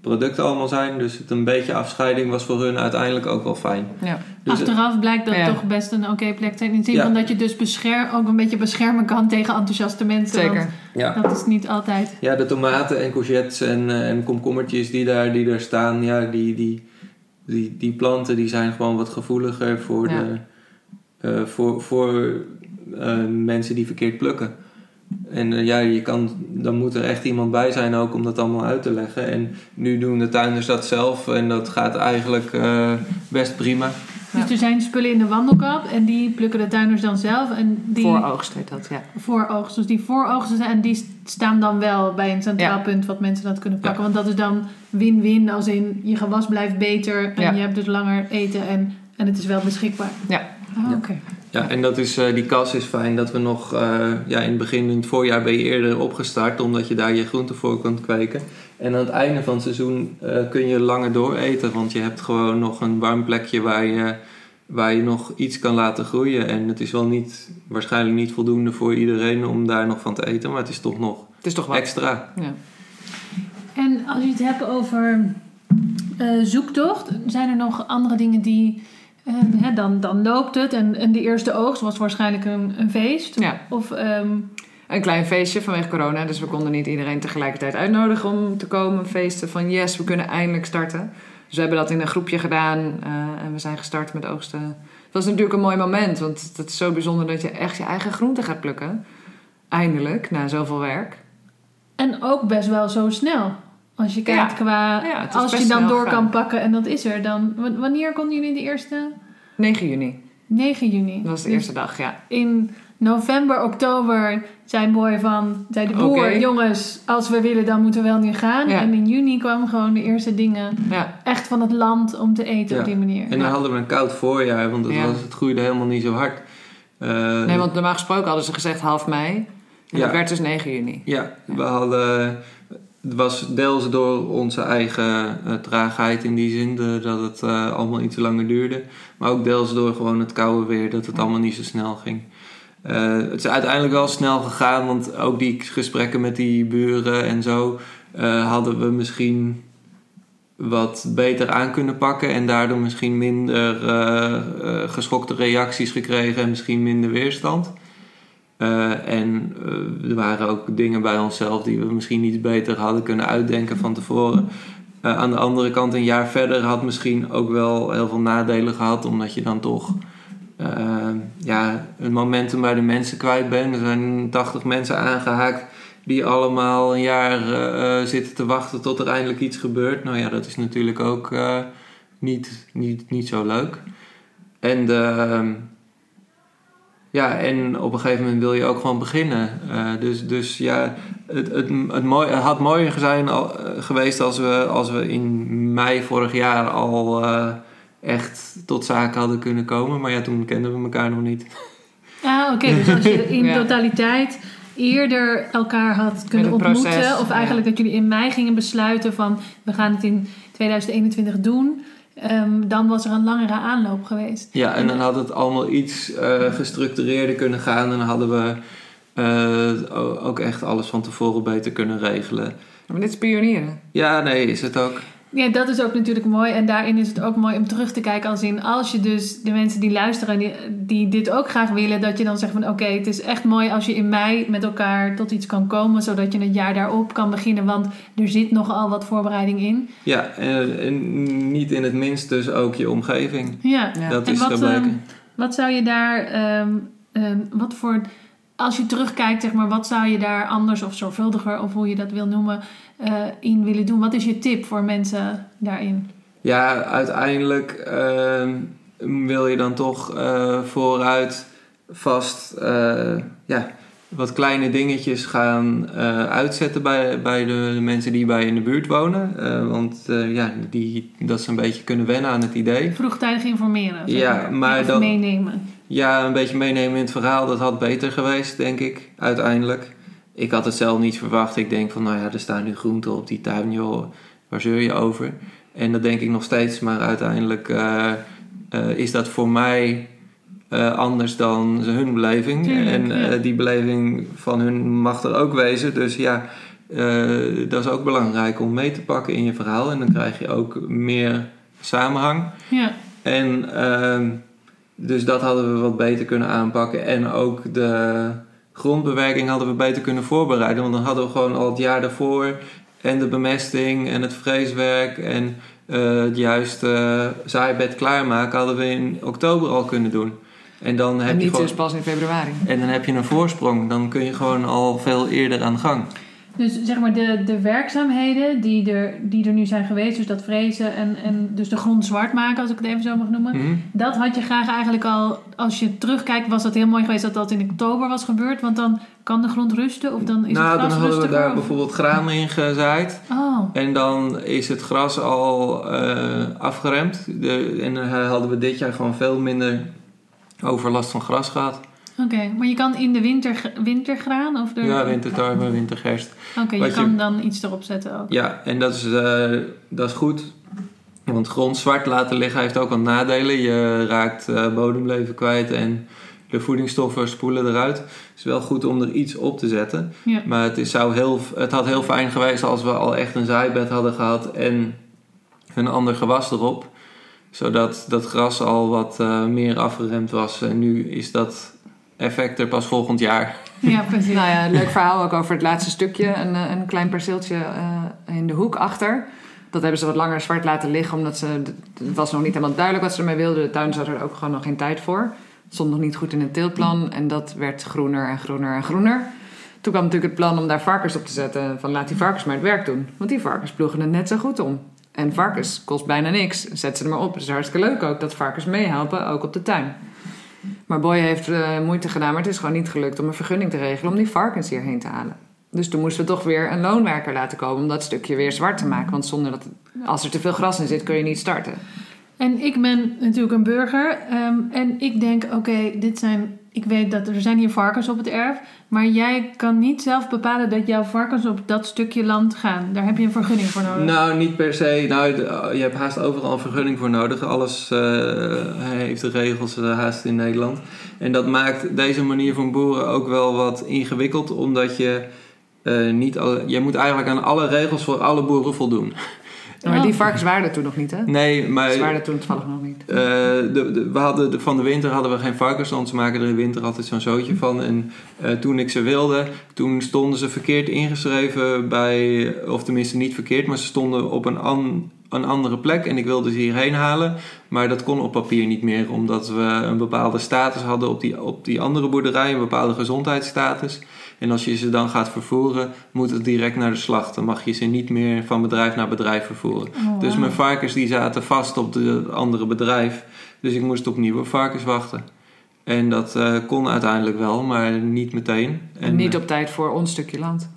producten allemaal zijn. Dus het een beetje afscheiding was voor hun uiteindelijk ook wel fijn. Ja. Dus, Achteraf blijkt dat Ja. toch best een oké plek te zijn. In de zin Ja. van dat je dus bescher ook een beetje beschermen kan tegen enthousiaste mensen. Zeker. ja. Dat is niet altijd. Ja, de tomaten en courgettes en, eh, en komkommertjes die daar, die daar staan, ja, die, die, die, die planten die zijn gewoon wat gevoeliger voor, Ja. de, eh, voor, voor eh, mensen die verkeerd plukken. En eh, ja, je kan, dan moet er echt iemand bij zijn ook om dat allemaal uit te leggen. En nu doen de tuinders dat zelf en dat gaat eigenlijk eh, best prima. Ja. Dus er zijn spullen in de wandelkap en die plukken de tuinders dan zelf. En die Voor oogst heet dat, ja. vooroogsten. Dus die vooroogsten zijn- en die staan dan wel bij een centraal Ja. punt wat mensen dat kunnen pakken. Want dat is dan win-win als in je gewas blijft beter en Ja. je hebt dus langer eten en, en het is wel beschikbaar. Ja. Ah, Ja. oké. Ja, en dat is, eh, die kas is fijn dat we nog eh, ja, in het begin, in het voorjaar ben je eerder opgestart, omdat je daar je groenten voor kunt kweken. En aan het einde van het seizoen eh, kun je langer door eten, want je hebt gewoon nog een warm plekje waar je, waar je nog iets kan laten groeien. En het is wel niet, waarschijnlijk niet voldoende voor iedereen om daar nog van te eten, maar het is toch nog Het is toch wat. extra. Ja. En als je het hebt over eh, zoektocht, zijn er nog andere dingen die. Hè, dan, dan loopt het en, en de eerste oogst was waarschijnlijk een, een feest. Ja. Of ehm, Een klein feestje vanwege corona, dus we konden niet iedereen tegelijkertijd uitnodigen om te komen feesten. Van yes, we kunnen eindelijk starten. Dus we hebben dat in een groepje gedaan eh, en we zijn gestart met oogsten. Het was natuurlijk een mooi moment, want het is zo bijzonder dat je echt je eigen groenten gaat plukken. Eindelijk, na zoveel werk. En ook best wel zo snel. Als je kijkt Ja. qua. Ja, als je dan door kan pakken en dat is er dan. Wanneer konden jullie de eerste? 9 juni, 9 juni. dat was de Dus eerste dag, ja. In november, oktober zei Boy van. zei de boer: jongens, als we willen, dan moeten we wel nu gaan. Ja. En in juni kwamen gewoon de eerste dingen. ja. Echt van het land om te eten Ja. op die manier. En dan Ja. hadden we een koud voorjaar, want het, Ja. was, het groeide helemaal niet zo hard. Eh, Nee, want normaal gesproken hadden ze gezegd half mei. En Ja. het werd dus 9 juni. Ja, we hadden. Het was deels door onze eigen eh, traagheid in die zin, dat het eh, allemaal iets langer duurde. Maar ook deels door gewoon het koude weer, dat het allemaal niet zo snel ging. Eh, het is uiteindelijk wel snel gegaan, want ook die gesprekken met die buren en zo hadden we misschien wat beter aan kunnen pakken en daardoor misschien minder geschokte reacties gekregen en misschien minder weerstand. Eh, en eh, er waren ook dingen bij onszelf die we misschien iets beter hadden kunnen uitdenken van tevoren. Eh, aan de andere kant, een jaar verder had misschien ook wel heel veel nadelen gehad, omdat je dan toch ja, een momentum bij de mensen kwijt bent. Er zijn 80 mensen aangehaakt die allemaal een jaar zitten te wachten tot er eindelijk iets gebeurt. Nou ja, dat is natuurlijk ook niet, niet, niet zo leuk. En de, ehm, ja, en op een gegeven moment wil je ook gewoon beginnen. Eh, dus, dus ja, het, het, het, mooi, het had mooier zijn al, eh, geweest als we, als we in mei vorig jaar al eh, echt tot zaken hadden kunnen komen. Maar ja, toen kenden we elkaar nog niet. Ah, oké. Dus als je in Ja. totaliteit eerder elkaar had kunnen ontmoeten... proces, of eigenlijk dat jullie in mei gingen besluiten van... we gaan het in 2021 doen... ehm, dan was er een langere aanloop geweest. Ja, en dan had het allemaal iets eh, gestructureerder kunnen gaan. En dan hadden we eh, ook echt alles van tevoren beter kunnen regelen. Maar dit is pionieren. Ja, nee, is het ook. Ja, dat is ook natuurlijk mooi. En daarin is het ook mooi om terug te kijken als in... als je dus de mensen die luisteren, die, die dit ook graag willen... dat je dan zegt van oké, het is echt mooi als je in mei met elkaar tot iets kan komen... zodat je het jaar daarop kan beginnen. Want er zit nogal wat voorbereiding in. Ja, en, en niet in het minst dus ook je omgeving. Ja. Ja. Dat En is wat, gebleken. ehm, Wat zou je daar, ehm, ehm, wat voor, als je terugkijkt, zeg maar, wat zou je daar anders of zorgvuldiger, of hoe je dat wil noemen, eh, in willen doen? Wat is je tip voor mensen daarin? Ja, uiteindelijk ehm, wil je dan toch eh, vooruit vast eh, ja, wat kleine dingetjes gaan uitzetten bij, bij de, de mensen die bij je in de buurt wonen. Want ja, die, dat ze een beetje kunnen wennen aan het idee. Vroegtijdig informeren. Ja, maar dan- meenemen. Ja, een beetje meenemen in het verhaal, dat had beter geweest, denk ik, uiteindelijk. Ik had het zelf niet verwacht. Ik denk van, nou ja, er staan nu groenten op die tuin, joh, waar zeur je over? En dat denk ik nog steeds, maar uiteindelijk eh, eh, is dat voor mij eh, anders dan hun beleving. Tuurlijk, en ja. die beleving van hun mag er ook wezen. Dus ja, dat is ook belangrijk om mee te pakken in je verhaal. En dan krijg je ook meer samenhang. Ja, En ehm, dus dat hadden we wat beter kunnen aanpakken. En ook de grondbewerking hadden we beter kunnen voorbereiden. Want dan hadden we gewoon al het jaar daarvoor en de bemesting en het vreeswerk en eh, het juiste zaaibed klaarmaken hadden we in oktober al kunnen doen. En dan heb En je niet gewoon, dus pas in februari. en dan heb je een voorsprong. Dan kun je gewoon al veel eerder aan de gang. Dus zeg maar de, de werkzaamheden die er, die er nu zijn geweest, dus dat vrezen en, en dus de grond zwart maken, als ik het even zo mag noemen. Mhm. Dat had je graag eigenlijk al, als je terugkijkt, was dat heel mooi geweest dat dat in oktober was gebeurd. Want dan kan de grond rusten of dan is nou, het dan gras hadden we daar of- bijvoorbeeld graan in gezaaid. Oh, En dan is het gras al eh, afgeremd. De, en dan hadden we dit jaar gewoon veel minder overlast van gras gehad. Oké. Maar je kan in de winter, wintergraan of de... Ja, wintertarwe, wintergerst. Oké, je kan dan iets erop zetten ook. Ja, en dat is, eh, dat is goed. Want grond zwart laten liggen heeft ook wat nadelen. Je raakt eh, bodemleven kwijt en de voedingsstoffen spoelen eruit. Het is wel goed om er iets op te zetten. Ja. Maar het, is, zou heel, het had heel fijn geweest als we al echt een zaaibed hadden gehad en een ander gewas erop. Zodat dat gras al wat eh, meer afgeremd was. En nu is dat effect er pas volgend jaar. Ja, precies. Nou ja, leuk verhaal ook over het laatste stukje. Een, eh, een klein perceeltje eh, in de hoek achter. Dat hebben ze wat langer zwart laten liggen, omdat ze, het was nog niet helemaal duidelijk wat ze ermee wilden. De tuin zat er ook gewoon nog geen tijd voor. Het stond nog niet goed in het teeltplan en dat werd groener en groener en groener. Toen kwam natuurlijk het plan om daar varkens op te zetten. Van laat die varkens maar het werk doen. Want die varkens ploegen het net zo goed om. En varkens kost bijna niks. Zet ze er maar op. Het is hartstikke leuk ook dat varkens meehelpen, ook op de tuin. Maar Boy heeft eh, moeite gedaan, maar het is gewoon niet gelukt om een vergunning te regelen om die varkens hierheen te halen. Dus toen moesten we toch weer een loonwerker laten komen om dat stukje weer zwart te maken. Want zonder dat, als er te veel gras in zit, kun je niet starten. En ik ben natuurlijk een burger. ehm, en ik denk, oké, dit zijn... Ik weet dat er zijn hier varkens op het erf. Maar jij kan niet zelf bepalen dat jouw varkens op dat stukje land gaan. Daar heb je een vergunning voor nodig. Nou, niet per se. Nou, je hebt haast overal een vergunning voor nodig. Alles eh, heeft de regels eh, haast in Nederland. En dat maakt deze manier van boeren ook wel wat ingewikkeld, omdat je eh, niet je moet eigenlijk aan alle regels voor alle boeren voldoen. Maar Oh. die varkens waren er toen nog niet, hè? Nee, maar Ze waren er toen toevallig nog niet. eh, de, de- we hadden de- van de winter hadden we geen varkens, want ze maken er in winter altijd zo'n zootje van. En eh, toen ik ze wilde, toen stonden ze verkeerd ingeschreven bij, of tenminste niet verkeerd, maar ze stonden op een an- een andere plek en ik wilde ze hierheen halen. Maar dat kon op papier niet meer, omdat we een bepaalde status hadden op die, op die andere boerderij, een bepaalde gezondheidsstatus. En als je ze dan gaat vervoeren, moet het direct naar de slacht. Dan mag je ze niet meer van bedrijf naar bedrijf vervoeren. Oh, Dus mijn varkens die zaten vast op de andere bedrijf. Dus ik moest op nieuwe varkens wachten. En dat eh, kon uiteindelijk wel, maar niet meteen. En niet op tijd voor ons stukje land.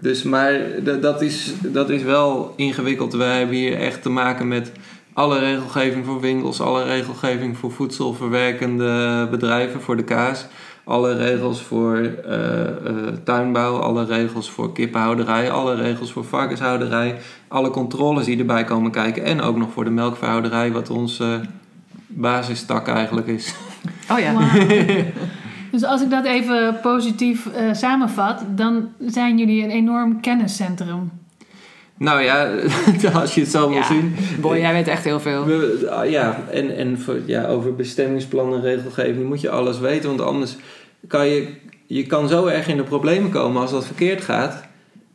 Dus, maar dat is, dat is wel ingewikkeld. We hebben hier echt te maken met alle regelgeving voor winkels, alle regelgeving voor voedselverwerkende bedrijven, voor de kaas. Alle regels voor eh, eh, tuinbouw, alle regels voor kippenhouderij, alle regels voor varkenshouderij. Alle controles die erbij komen kijken. En ook nog voor de melkveehouderij, wat onze basistak eigenlijk is. Oh ja. Dus als ik dat even positief eh, samenvat, dan zijn jullie een enorm kenniscentrum. Nou ja, als je het zo wil Ja. zien. Boy, jij weet echt heel veel. Ah, ja, en, en voor, ja, over bestemmingsplannen en regelgeving moet je alles weten. Want anders kan je, je kan zo erg in de problemen komen als dat verkeerd gaat.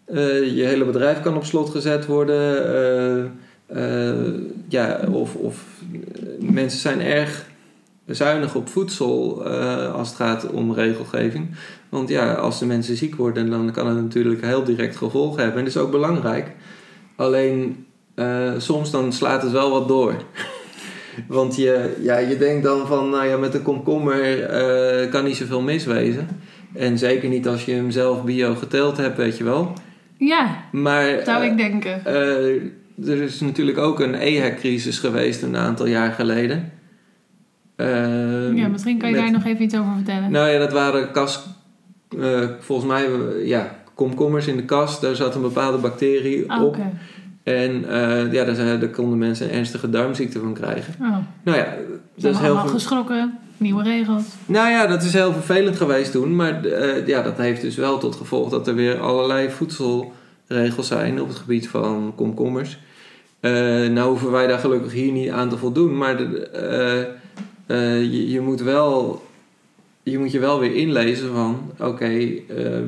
Eh, je hele bedrijf kan op slot gezet worden. eh, eh, ja, of, of mensen zijn erg zuinig op voedsel als het gaat om regelgeving. Want ja, als de mensen ziek worden, dan kan het natuurlijk heel direct gevolgen hebben. En dat is ook belangrijk. Alleen eh, soms dan slaat het wel wat door. Want je, ja, je denkt dan van, nou ja, met een komkommer eh, kan niet zoveel miswezen. En zeker niet als je hem zelf bio geteeld hebt, weet je wel. Ja, Maar zou eh, ik denken. er is natuurlijk ook een EHEC-crisis geweest een aantal jaar geleden. Ja, misschien kan je met- daar nog even iets over vertellen. Nou ja, dat waren kas, volgens mij, ja, komkommers in de kast. Daar zat een bepaalde bacterie Ah, op. En eh, ja, daar, daar konden mensen een ernstige darmziekte van krijgen. Oh, Nou ja, dat is heel ver- geschrokken. Nieuwe regels. nou ja, dat is heel vervelend geweest toen. Maar eh, ja, dat heeft dus wel tot gevolg dat er weer allerlei voedselregels zijn op het gebied van komkommers. Eh, nou hoeven wij daar gelukkig hier niet aan te voldoen. Maar de, je, je moet wel... Je moet je wel weer inlezen van... Oké, eh,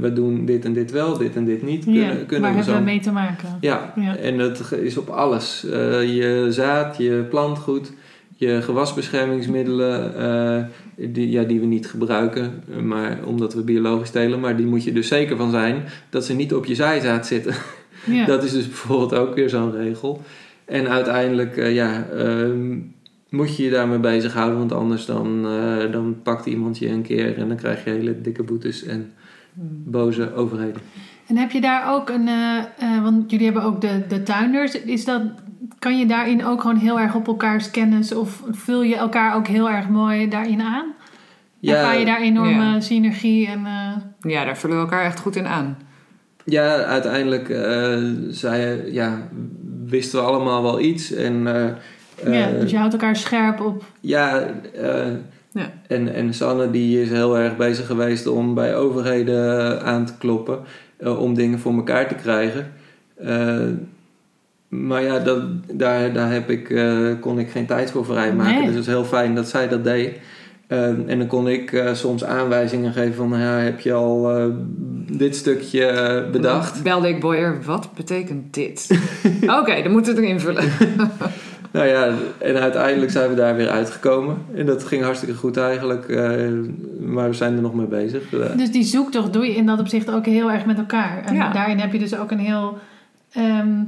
we doen dit en dit wel, dit en dit niet. Kunnen, ja, kunnen waar we hebben zo... we mee te maken? Ja, Ja. en dat is op alles. Eh, je zaad, je plantgoed, je gewasbeschermingsmiddelen, eh, die, ja, die we niet gebruiken, maar omdat we biologisch telen. Maar die moet je dus zeker van zijn dat ze niet op je zaaizaad zitten. Ja. Dat is dus bijvoorbeeld ook weer zo'n regel. En uiteindelijk, ja, ehm, moet je je daarmee bezighouden, want anders dan, eh, dan pakt iemand je een keer en dan krijg je hele dikke boetes en boze overheden. En heb je daar ook een, eh, eh, want jullie hebben ook de, de tuinders. Is dat, kan je daarin ook gewoon heel erg op elkaars kennis of vul je elkaar ook heel erg mooi daarin aan? Ervaar je daar enorme Ja. synergie en... eh, Ja, daar vullen we elkaar echt goed in aan. Ja, uiteindelijk eh, zei, ja, wisten we allemaal wel iets. En, eh, ja, eh, dus je houdt elkaar scherp op. ja, eh, Ja. En, en Sanne die is heel erg bezig geweest om bij overheden aan te kloppen. eh, om dingen voor elkaar te krijgen. Eh, maar ja, dat, daar, daar heb ik, eh, kon ik geen tijd voor vrijmaken. Nee. Dus het is heel fijn dat zij dat deed. Eh, en dan kon ik eh, soms aanwijzingen geven van... Ja, heb je al eh, dit stukje eh, bedacht? Belde ik Boyer, wat betekent dit? Oké, dan moeten we het invullen. Nou ja, en uiteindelijk zijn we daar weer uitgekomen. En dat ging hartstikke goed eigenlijk. eh, maar we zijn er nog mee bezig. Eh, Dus die zoektocht doe je in dat opzicht ook heel erg met elkaar. En Ja. daarin heb je dus ook een heel ehm,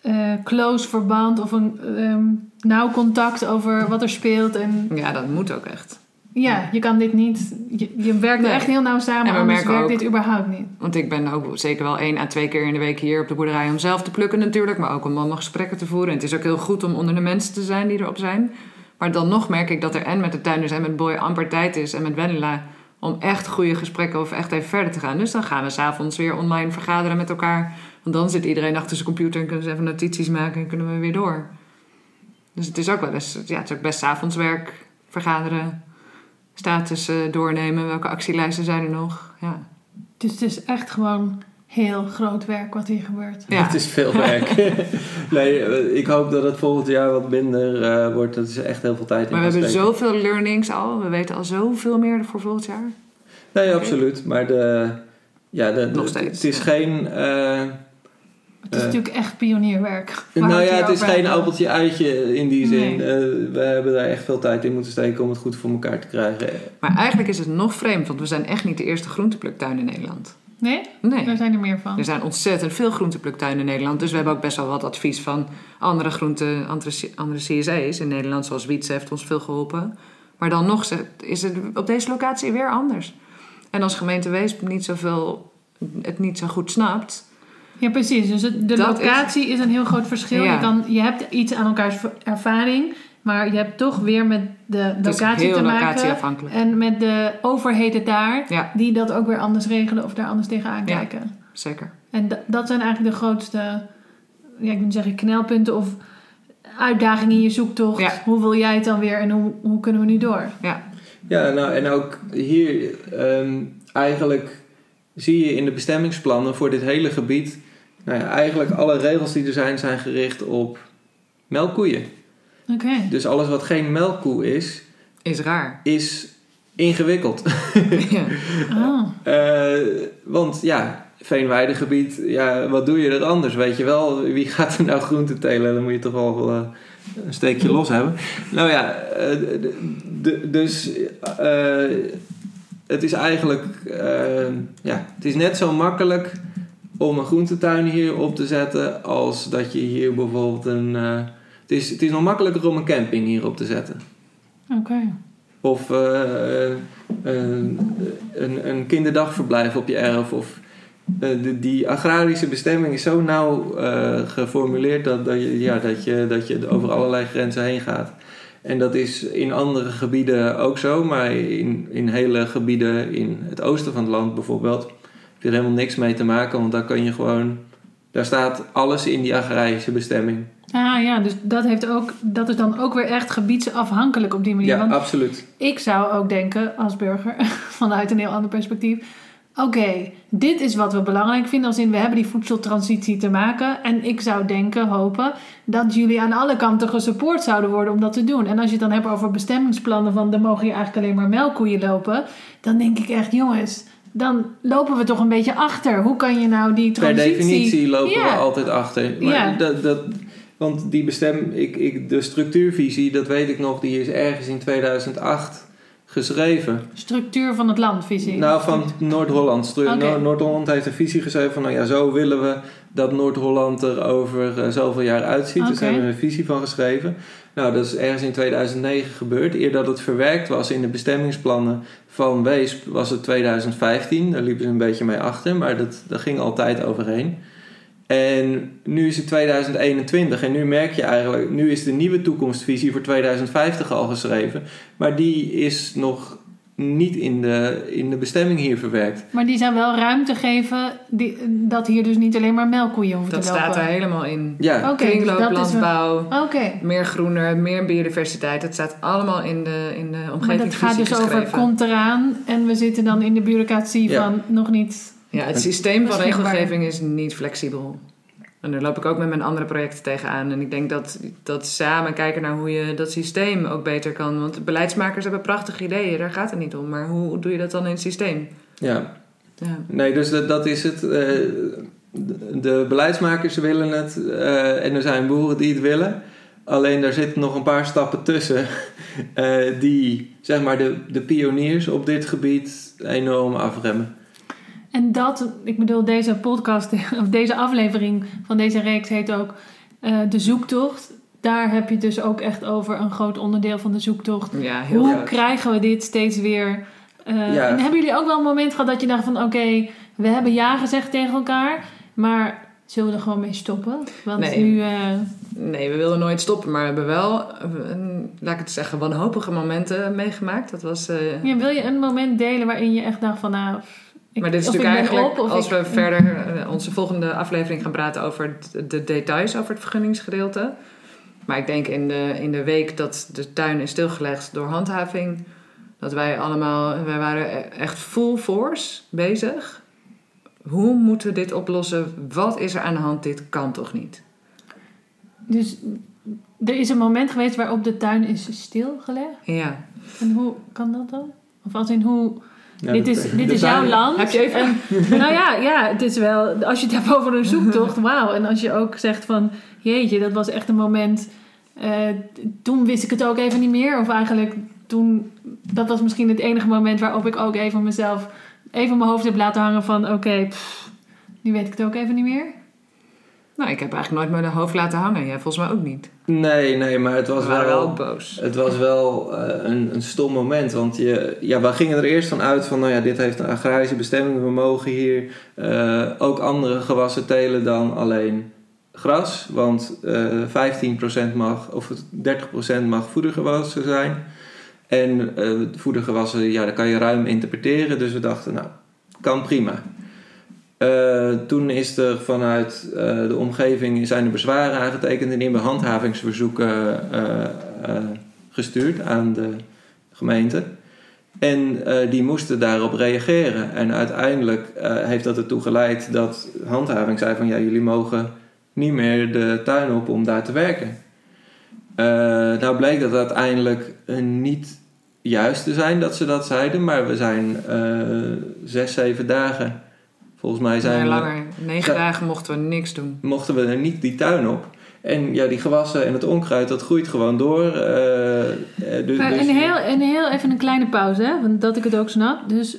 eh, close verband of een ehm, nauw contact over wat er speelt. En Ja, dat moet ook echt. Ja, je kan dit niet... Je, je werkt Nee. echt heel nauw samen, En we merken werkt ook- dit überhaupt niet. Want ik ben ook zeker wel één à twee keer in de week hier op de boerderij om zelf te plukken natuurlijk. Maar ook om allemaal gesprekken te voeren. En het is ook heel goed om onder de mensen te zijn die erop zijn. Maar dan nog merk ik dat er en met de tuinders en met Boy amper tijd is. En met Wendela om echt goede gesprekken of echt even verder te gaan. Dus dan gaan we s'avonds weer online vergaderen met elkaar. Want dan zit iedereen achter zijn computer en kunnen ze even notities maken en kunnen we weer door. Dus het is ook wel eens, ja, het is ook best 's avonds werk, vergaderen, status eh, doornemen, welke actielijsten zijn er nog. Ja. Dus het is echt gewoon heel groot werk wat hier gebeurt. Ja. Het is veel werk. nee, eh, ik hoop dat het volgend jaar wat minder eh, wordt. Dat is echt heel veel tijd in Maar we hebben steken. zoveel learnings al. We weten al zoveel meer voor volgend jaar. Nee, absoluut. Maar de, ja, de, Nog de- steeds, het is ja. geen... eh, Het is Eh, natuurlijk echt pionierwerk. nou ja, het is geen hebben. appeltje uitje in die zin. Nee. Eh, we hebben daar echt veel tijd in moeten steken om het goed voor elkaar te krijgen. Maar eigenlijk is het nog vreemd, want we zijn echt niet de eerste groentepluktuin in Nederland. Nee? Nee. Daar zijn er meer van. Er zijn ontzettend veel groentepluktuinen in Nederland. Dus we hebben ook best wel wat advies van andere groente, andere, andere CSA's in Nederland. Zoals Wietse heeft ons veel geholpen. Maar dan nog is het op deze locatie weer anders. En als gemeente Weesp niet zoveel, het niet zo goed snapt... Ja, precies. Dus het- de Dat locatie is... een heel groot verschil. Ja. Je, kan, je hebt iets aan elkaars ervaring, maar je hebt toch weer met de Het is locatie heel te maken. En met de overheden daar, Ja, die dat ook weer anders regelen of daar anders tegenaan Ja. kijken. zeker. En dat zijn eigenlijk de grootste, ja, ik moet zeggen, knelpunten of uitdagingen in je zoektocht. Ja. Hoe wil jij het dan weer en hoe, hoe kunnen we nu door? Ja, Ja, nou en ook hier ehm, eigenlijk zie je in de bestemmingsplannen voor dit hele gebied, nou ja, eigenlijk alle regels die er zijn, zijn gericht op melkkoeien. Oké. Dus alles wat geen melkkoe is, is raar. is ingewikkeld. ja. Oh. Eh, want ja, veenweidegebied, ja, wat doe je er anders? Weet je wel, wie gaat er nou groente telen? Dan moet je toch wel eh, een steekje los hebben. Nou ja, eh, dus het is eigenlijk, ja, het is net zo makkelijk om een groentetuin hier op te zetten als dat je hier bijvoorbeeld een, eh, het, is, het is nog makkelijker om een camping hier op te zetten. Oké. Of eh, eh, een, een kinderdagverblijf op je erf. Of, de, die agrarische bestemming is zo nauw geformuleerd dat, dat, je, ja, dat, je, dat je over allerlei grenzen heen gaat. En dat is in andere gebieden ook zo, maar in, in hele gebieden in het oosten van het land bijvoorbeeld heb je er helemaal niks mee te maken, want daar kan je gewoon, daar staat alles in die agrarische bestemming. Ah ja, dus dat, heeft ook, dat is dan ook weer echt gebiedsafhankelijk op die manier. Ja, Want absoluut. ik zou ook denken als burger, vanuit een heel ander perspectief. Oké, dit is wat we belangrijk vinden. Als in we hebben die voedseltransitie te maken. En ik zou denken, hopen, dat jullie aan alle kanten gesupport zouden worden om dat te doen. En als je het dan hebt over bestemmingsplannen van er mogen hier eigenlijk alleen maar melkkoeien lopen. Dan denk ik echt, jongens, dan lopen we toch een beetje achter. Hoe kan je nou die Per transitie... definitie lopen Ja. we altijd achter. Maar Ja. dat, dat, want die bestem, ik, ik, de structuurvisie, dat weet ik nog, die is ergens in 2008 geschreven. Structuur van het land, visie. Nou, van Noord-Holland. Noord-Holland heeft een visie geschreven van, nou ja, zo willen we dat Noord-Holland er over eh, zoveel jaar uitziet. Dus Oké. daar hebben we een visie van geschreven. Nou, dat is ergens in 2009 gebeurd. Eer dat het verwerkt was in de bestemmingsplannen van Weesp was het 2015. Daar liepen ze een beetje mee achter, maar dat, dat ging altijd overheen. En nu is het 2021 en nu merk je eigenlijk, nu is de nieuwe toekomstvisie voor 2050 al geschreven, maar die is nog niet in de, in de bestemming hier verwerkt. Maar die zou wel ruimte geven die, dat hier dus niet alleen maar melkkoeien hoeven Dat te lopen. staat er helemaal in. Ja, Oké, dus Kringloop, dat is wel- landbouw, Oké, meer groener, meer biodiversiteit. Dat staat allemaal in de, in de maar dat gaat dus over komt eraan en we zitten dan in de bureaucratie Ja. van nog niet... Ja, het systeem van regelgeving is niet flexibel. En daar loop ik ook met mijn andere projecten tegenaan. En ik denk dat, dat samen kijken naar hoe je dat systeem ook beter kan. Want beleidsmakers hebben prachtige ideeën, daar gaat het niet om. Maar hoe doe je dat dan in het systeem? ja. Ja. Nee, dus dat, dat is het. eh, de, de beleidsmakers willen het eh, en er zijn boeren die het willen. Alleen daar zitten nog een paar stappen tussen eh, die zeg maar de, de pioniers op dit gebied enorm afremmen. En dat, ik bedoel, deze podcast, of deze aflevering van deze reeks heet ook eh, De Zoektocht. Daar heb je dus ook echt over een groot onderdeel van de zoektocht. Ja, heel Hoe krijgen we dit steeds weer? eh, Ja. En hebben jullie ook wel een moment gehad dat je dacht van... Oké, we hebben ja gezegd tegen elkaar, maar zullen we er gewoon mee stoppen? Want Nee. nu... eh, Nee, we wilden nooit stoppen, maar we hebben wel, laat ik het zeggen, wanhopige momenten meegemaakt. Dat was... ja, wil je een moment delen waarin je echt dacht van... Nou, ik, maar dit is natuurlijk eigenlijk, op, als ik- we verder eh, onze volgende aflevering gaan praten over de, de details over het vergunningsgedeelte. Maar ik denk in de, in de week dat de tuin is stilgelegd door handhaving, dat wij allemaal, wij waren e- echt full force bezig. Hoe moeten we dit oplossen? Wat is er aan de hand? Dit kan toch niet? Dus er is een moment geweest waarop de tuin is stilgelegd. Ja, En hoe kan dat dan? Of als in hoe... Ja, dit is, dit is jouw land. Heb je even- En, nou ja, ja, het is wel... Als je het hebt over een zoektocht, wauw. En als je ook zegt van... Jeetje, dat was echt een moment... eh, toen wist ik het ook even niet meer. Of eigenlijk toen... Dat was misschien het enige moment waarop ik ook even mezelf... Even mijn hoofd heb laten hangen van... Oké, nu weet ik het ook even niet meer. Nou, ik heb eigenlijk nooit mijn hoofd laten hangen. Jij volgens mij ook niet. Nee, nee, maar het was We wel... wel boos. Het was wel eh, een, een stom moment, want je, ja, we gingen er eerst van uit van, nou ja, dit heeft een agrarische bestemming, we mogen hier eh, ook andere gewassen telen dan alleen gras, want eh 15% mag, of 30% mag voedergewassen zijn. En eh, voedergewassen, ja, dat kan je ruim interpreteren, dus we dachten, nou, kan prima. Eh, toen is er vanuit eh, de omgeving zijn er bezwaren aangetekend en hebben handhavingsverzoeken eh, gestuurd aan de gemeente. En die moesten daarop reageren. En uiteindelijk heeft dat ertoe geleid dat handhaving zei van ja, jullie mogen niet meer de tuin op om daar te werken. Nou bleek dat uiteindelijk niet juist te zijn dat ze dat zeiden, maar we zijn zes, zeven dagen. Volgens mij zijn Nee, we langer. Negen dagen mochten we niks doen. mochten we er niet die tuin op. En ja, die gewassen en het onkruid, dat groeit gewoon door. eh, eh, dus, Maar dus- een heel, een heel even een kleine pauze, hè? Want dat ik het ook snap. Dus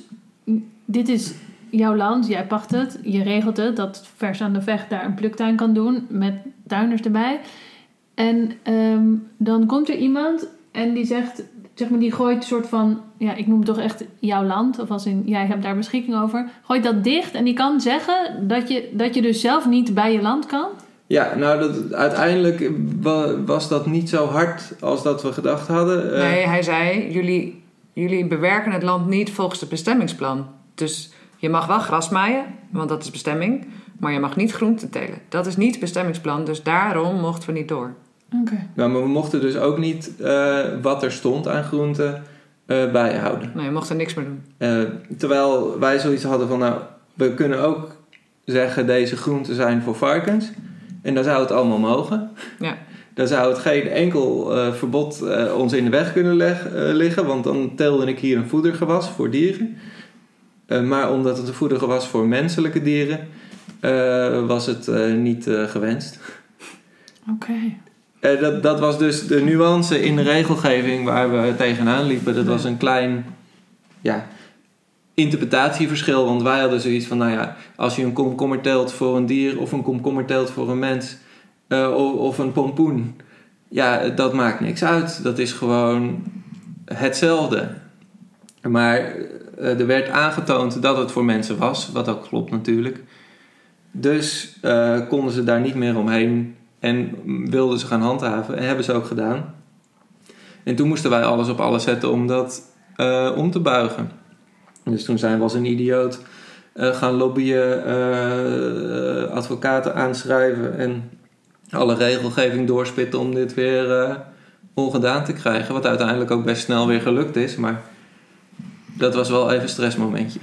dit is jouw land, jij pacht het, je regelt het dat vers aan de vecht daar een pluktuin kan doen met tuiners erbij. En ehm, dan komt er iemand en die zegt, zeg maar, die gooit een soort van, ja, ik noem het toch echt jouw land, of als in jij hebt daar beschikking over, gooit dat dicht en die kan zeggen dat je, dat je dus zelf niet bij je land kan. Ja, nou, dat, uiteindelijk wa- was dat niet zo hard als dat we gedacht hadden. Eh, Nee, hij zei, jullie, jullie bewerken het land niet volgens het bestemmingsplan. Dus je mag wel gras maaien, want dat is bestemming. Maar je mag niet groente telen. Dat is niet het bestemmingsplan, dus daarom mochten we niet door. Oké. nou, maar we mochten dus ook niet eh, wat er stond aan groenten eh, bijhouden. Nee, je mocht er niks meer doen. Eh, terwijl wij zoiets hadden van, nou, we kunnen ook zeggen deze groenten zijn voor varkens. En dan zou het allemaal mogen. Ja. Dan zou het geen enkel eh, verbod eh, ons in de weg kunnen leg- eh, liggen, want dan telde ik hier een voedergewas voor dieren. Eh, maar omdat het een voedergewas voor menselijke dieren, eh, was het eh, niet eh, gewenst. Oké. Eh, dat, dat was dus de nuance in de regelgeving waar we tegenaan liepen. Dat was een klein ja, interpretatieverschil. Want wij hadden zoiets van, nou ja, als je een komkommer telt voor een dier of een komkommer telt voor een mens eh, of, een pompoen, ja, dat maakt niks uit. Dat is gewoon hetzelfde. Maar eh, er werd aangetoond dat het voor mensen was, wat ook klopt natuurlijk. Dus konden ze daar niet meer omheen en wilden ze gaan handhaven. En hebben ze ook gedaan. En toen moesten wij alles op alles zetten om dat eh, om te buigen. Dus toen zijn we als een idioot eh, gaan lobbyen, eh, advocaten aanschrijven en alle regelgeving doorspitten om dit weer eh, ongedaan te krijgen. Wat uiteindelijk ook best snel weer gelukt is, maar dat was wel even een stressmomentje.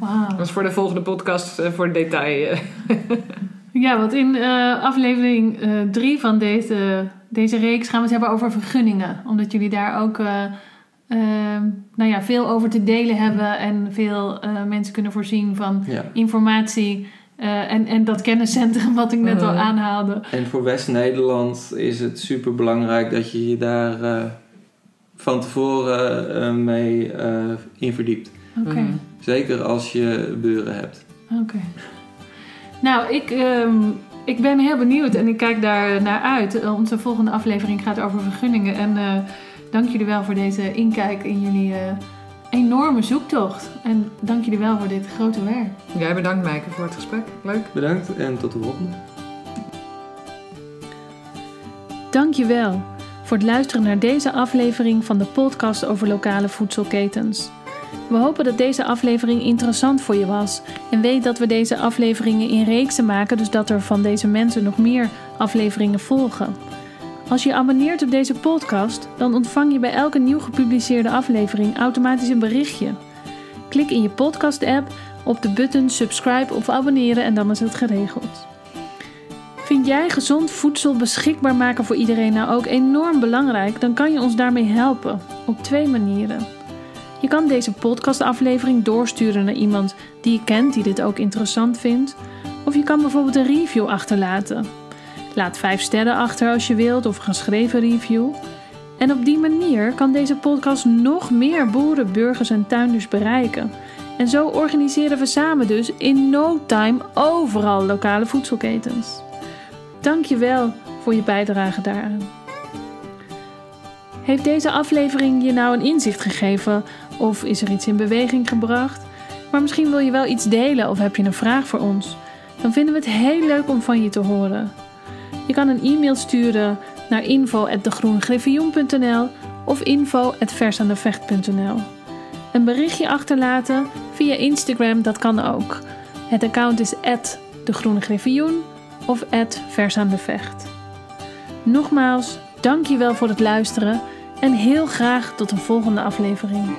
Wauw. Dat is voor de volgende podcast voor detail. eh. Ja, want in eh, aflevering 3 van deze, deze reeks gaan we het hebben over vergunningen. Omdat jullie daar ook eh, eh, nou ja, veel over te delen hebben en veel eh, mensen kunnen voorzien van Ja. informatie. eh, en, en dat kenniscentrum wat ik net al Mhm. aanhaalde. En voor West-Nederland is het super belangrijk dat je je daar eh, van tevoren eh, mee eh, in verdiept. Oké, Mhm. Zeker als je buren hebt. oké. Nou, ik, ehm, ik ben heel benieuwd en ik kijk daar naar uit. Eh, Onze volgende aflevering gaat over vergunningen. En eh, dank jullie wel voor deze inkijk in jullie eh, enorme zoektocht. En dank jullie wel voor dit grote werk. Jij bedankt, Meike, voor het gesprek. Leuk. Bedankt en tot de volgende. Dankjewel voor het luisteren naar deze aflevering van de podcast over lokale voedselketens. We hopen dat deze aflevering interessant voor je was en weet dat we deze afleveringen in reeksen maken, dus dat er van deze mensen nog meer afleveringen volgen. Als je abonneert op deze podcast, dan ontvang je bij elke nieuw gepubliceerde aflevering automatisch een berichtje. Klik in je podcast-app op de button subscribe of abonneren en dan is het geregeld. Vind jij gezond voedsel beschikbaar maken voor iedereen nou ook enorm belangrijk? Dan kan je ons daarmee helpen op twee manieren. Je kan deze podcastaflevering doorsturen naar iemand die je kent die dit ook interessant vindt. Of je kan bijvoorbeeld een review achterlaten. Laat 5 sterren achter als je wilt of een geschreven review. En op die manier kan deze podcast nog meer boeren, burgers en tuinders bereiken. En zo organiseren we samen dus in no time overal lokale voedselketens. Dankjewel voor je bijdrage daaraan. Heeft deze aflevering je nou een inzicht gegeven of is er iets in beweging gebracht? Maar misschien wil je wel iets delen of heb je een vraag voor ons? Dan vinden we het heel leuk om van je te horen. Je kan een e-mail sturen naar info.degroengriffioen.nl of info.versaandevecht.nl Een berichtje achterlaten via Instagram, dat kan ook. Het account is @degroenegriffioen of @versaandevecht. Nogmaals, dankjewel voor het luisteren en heel graag tot een volgende aflevering.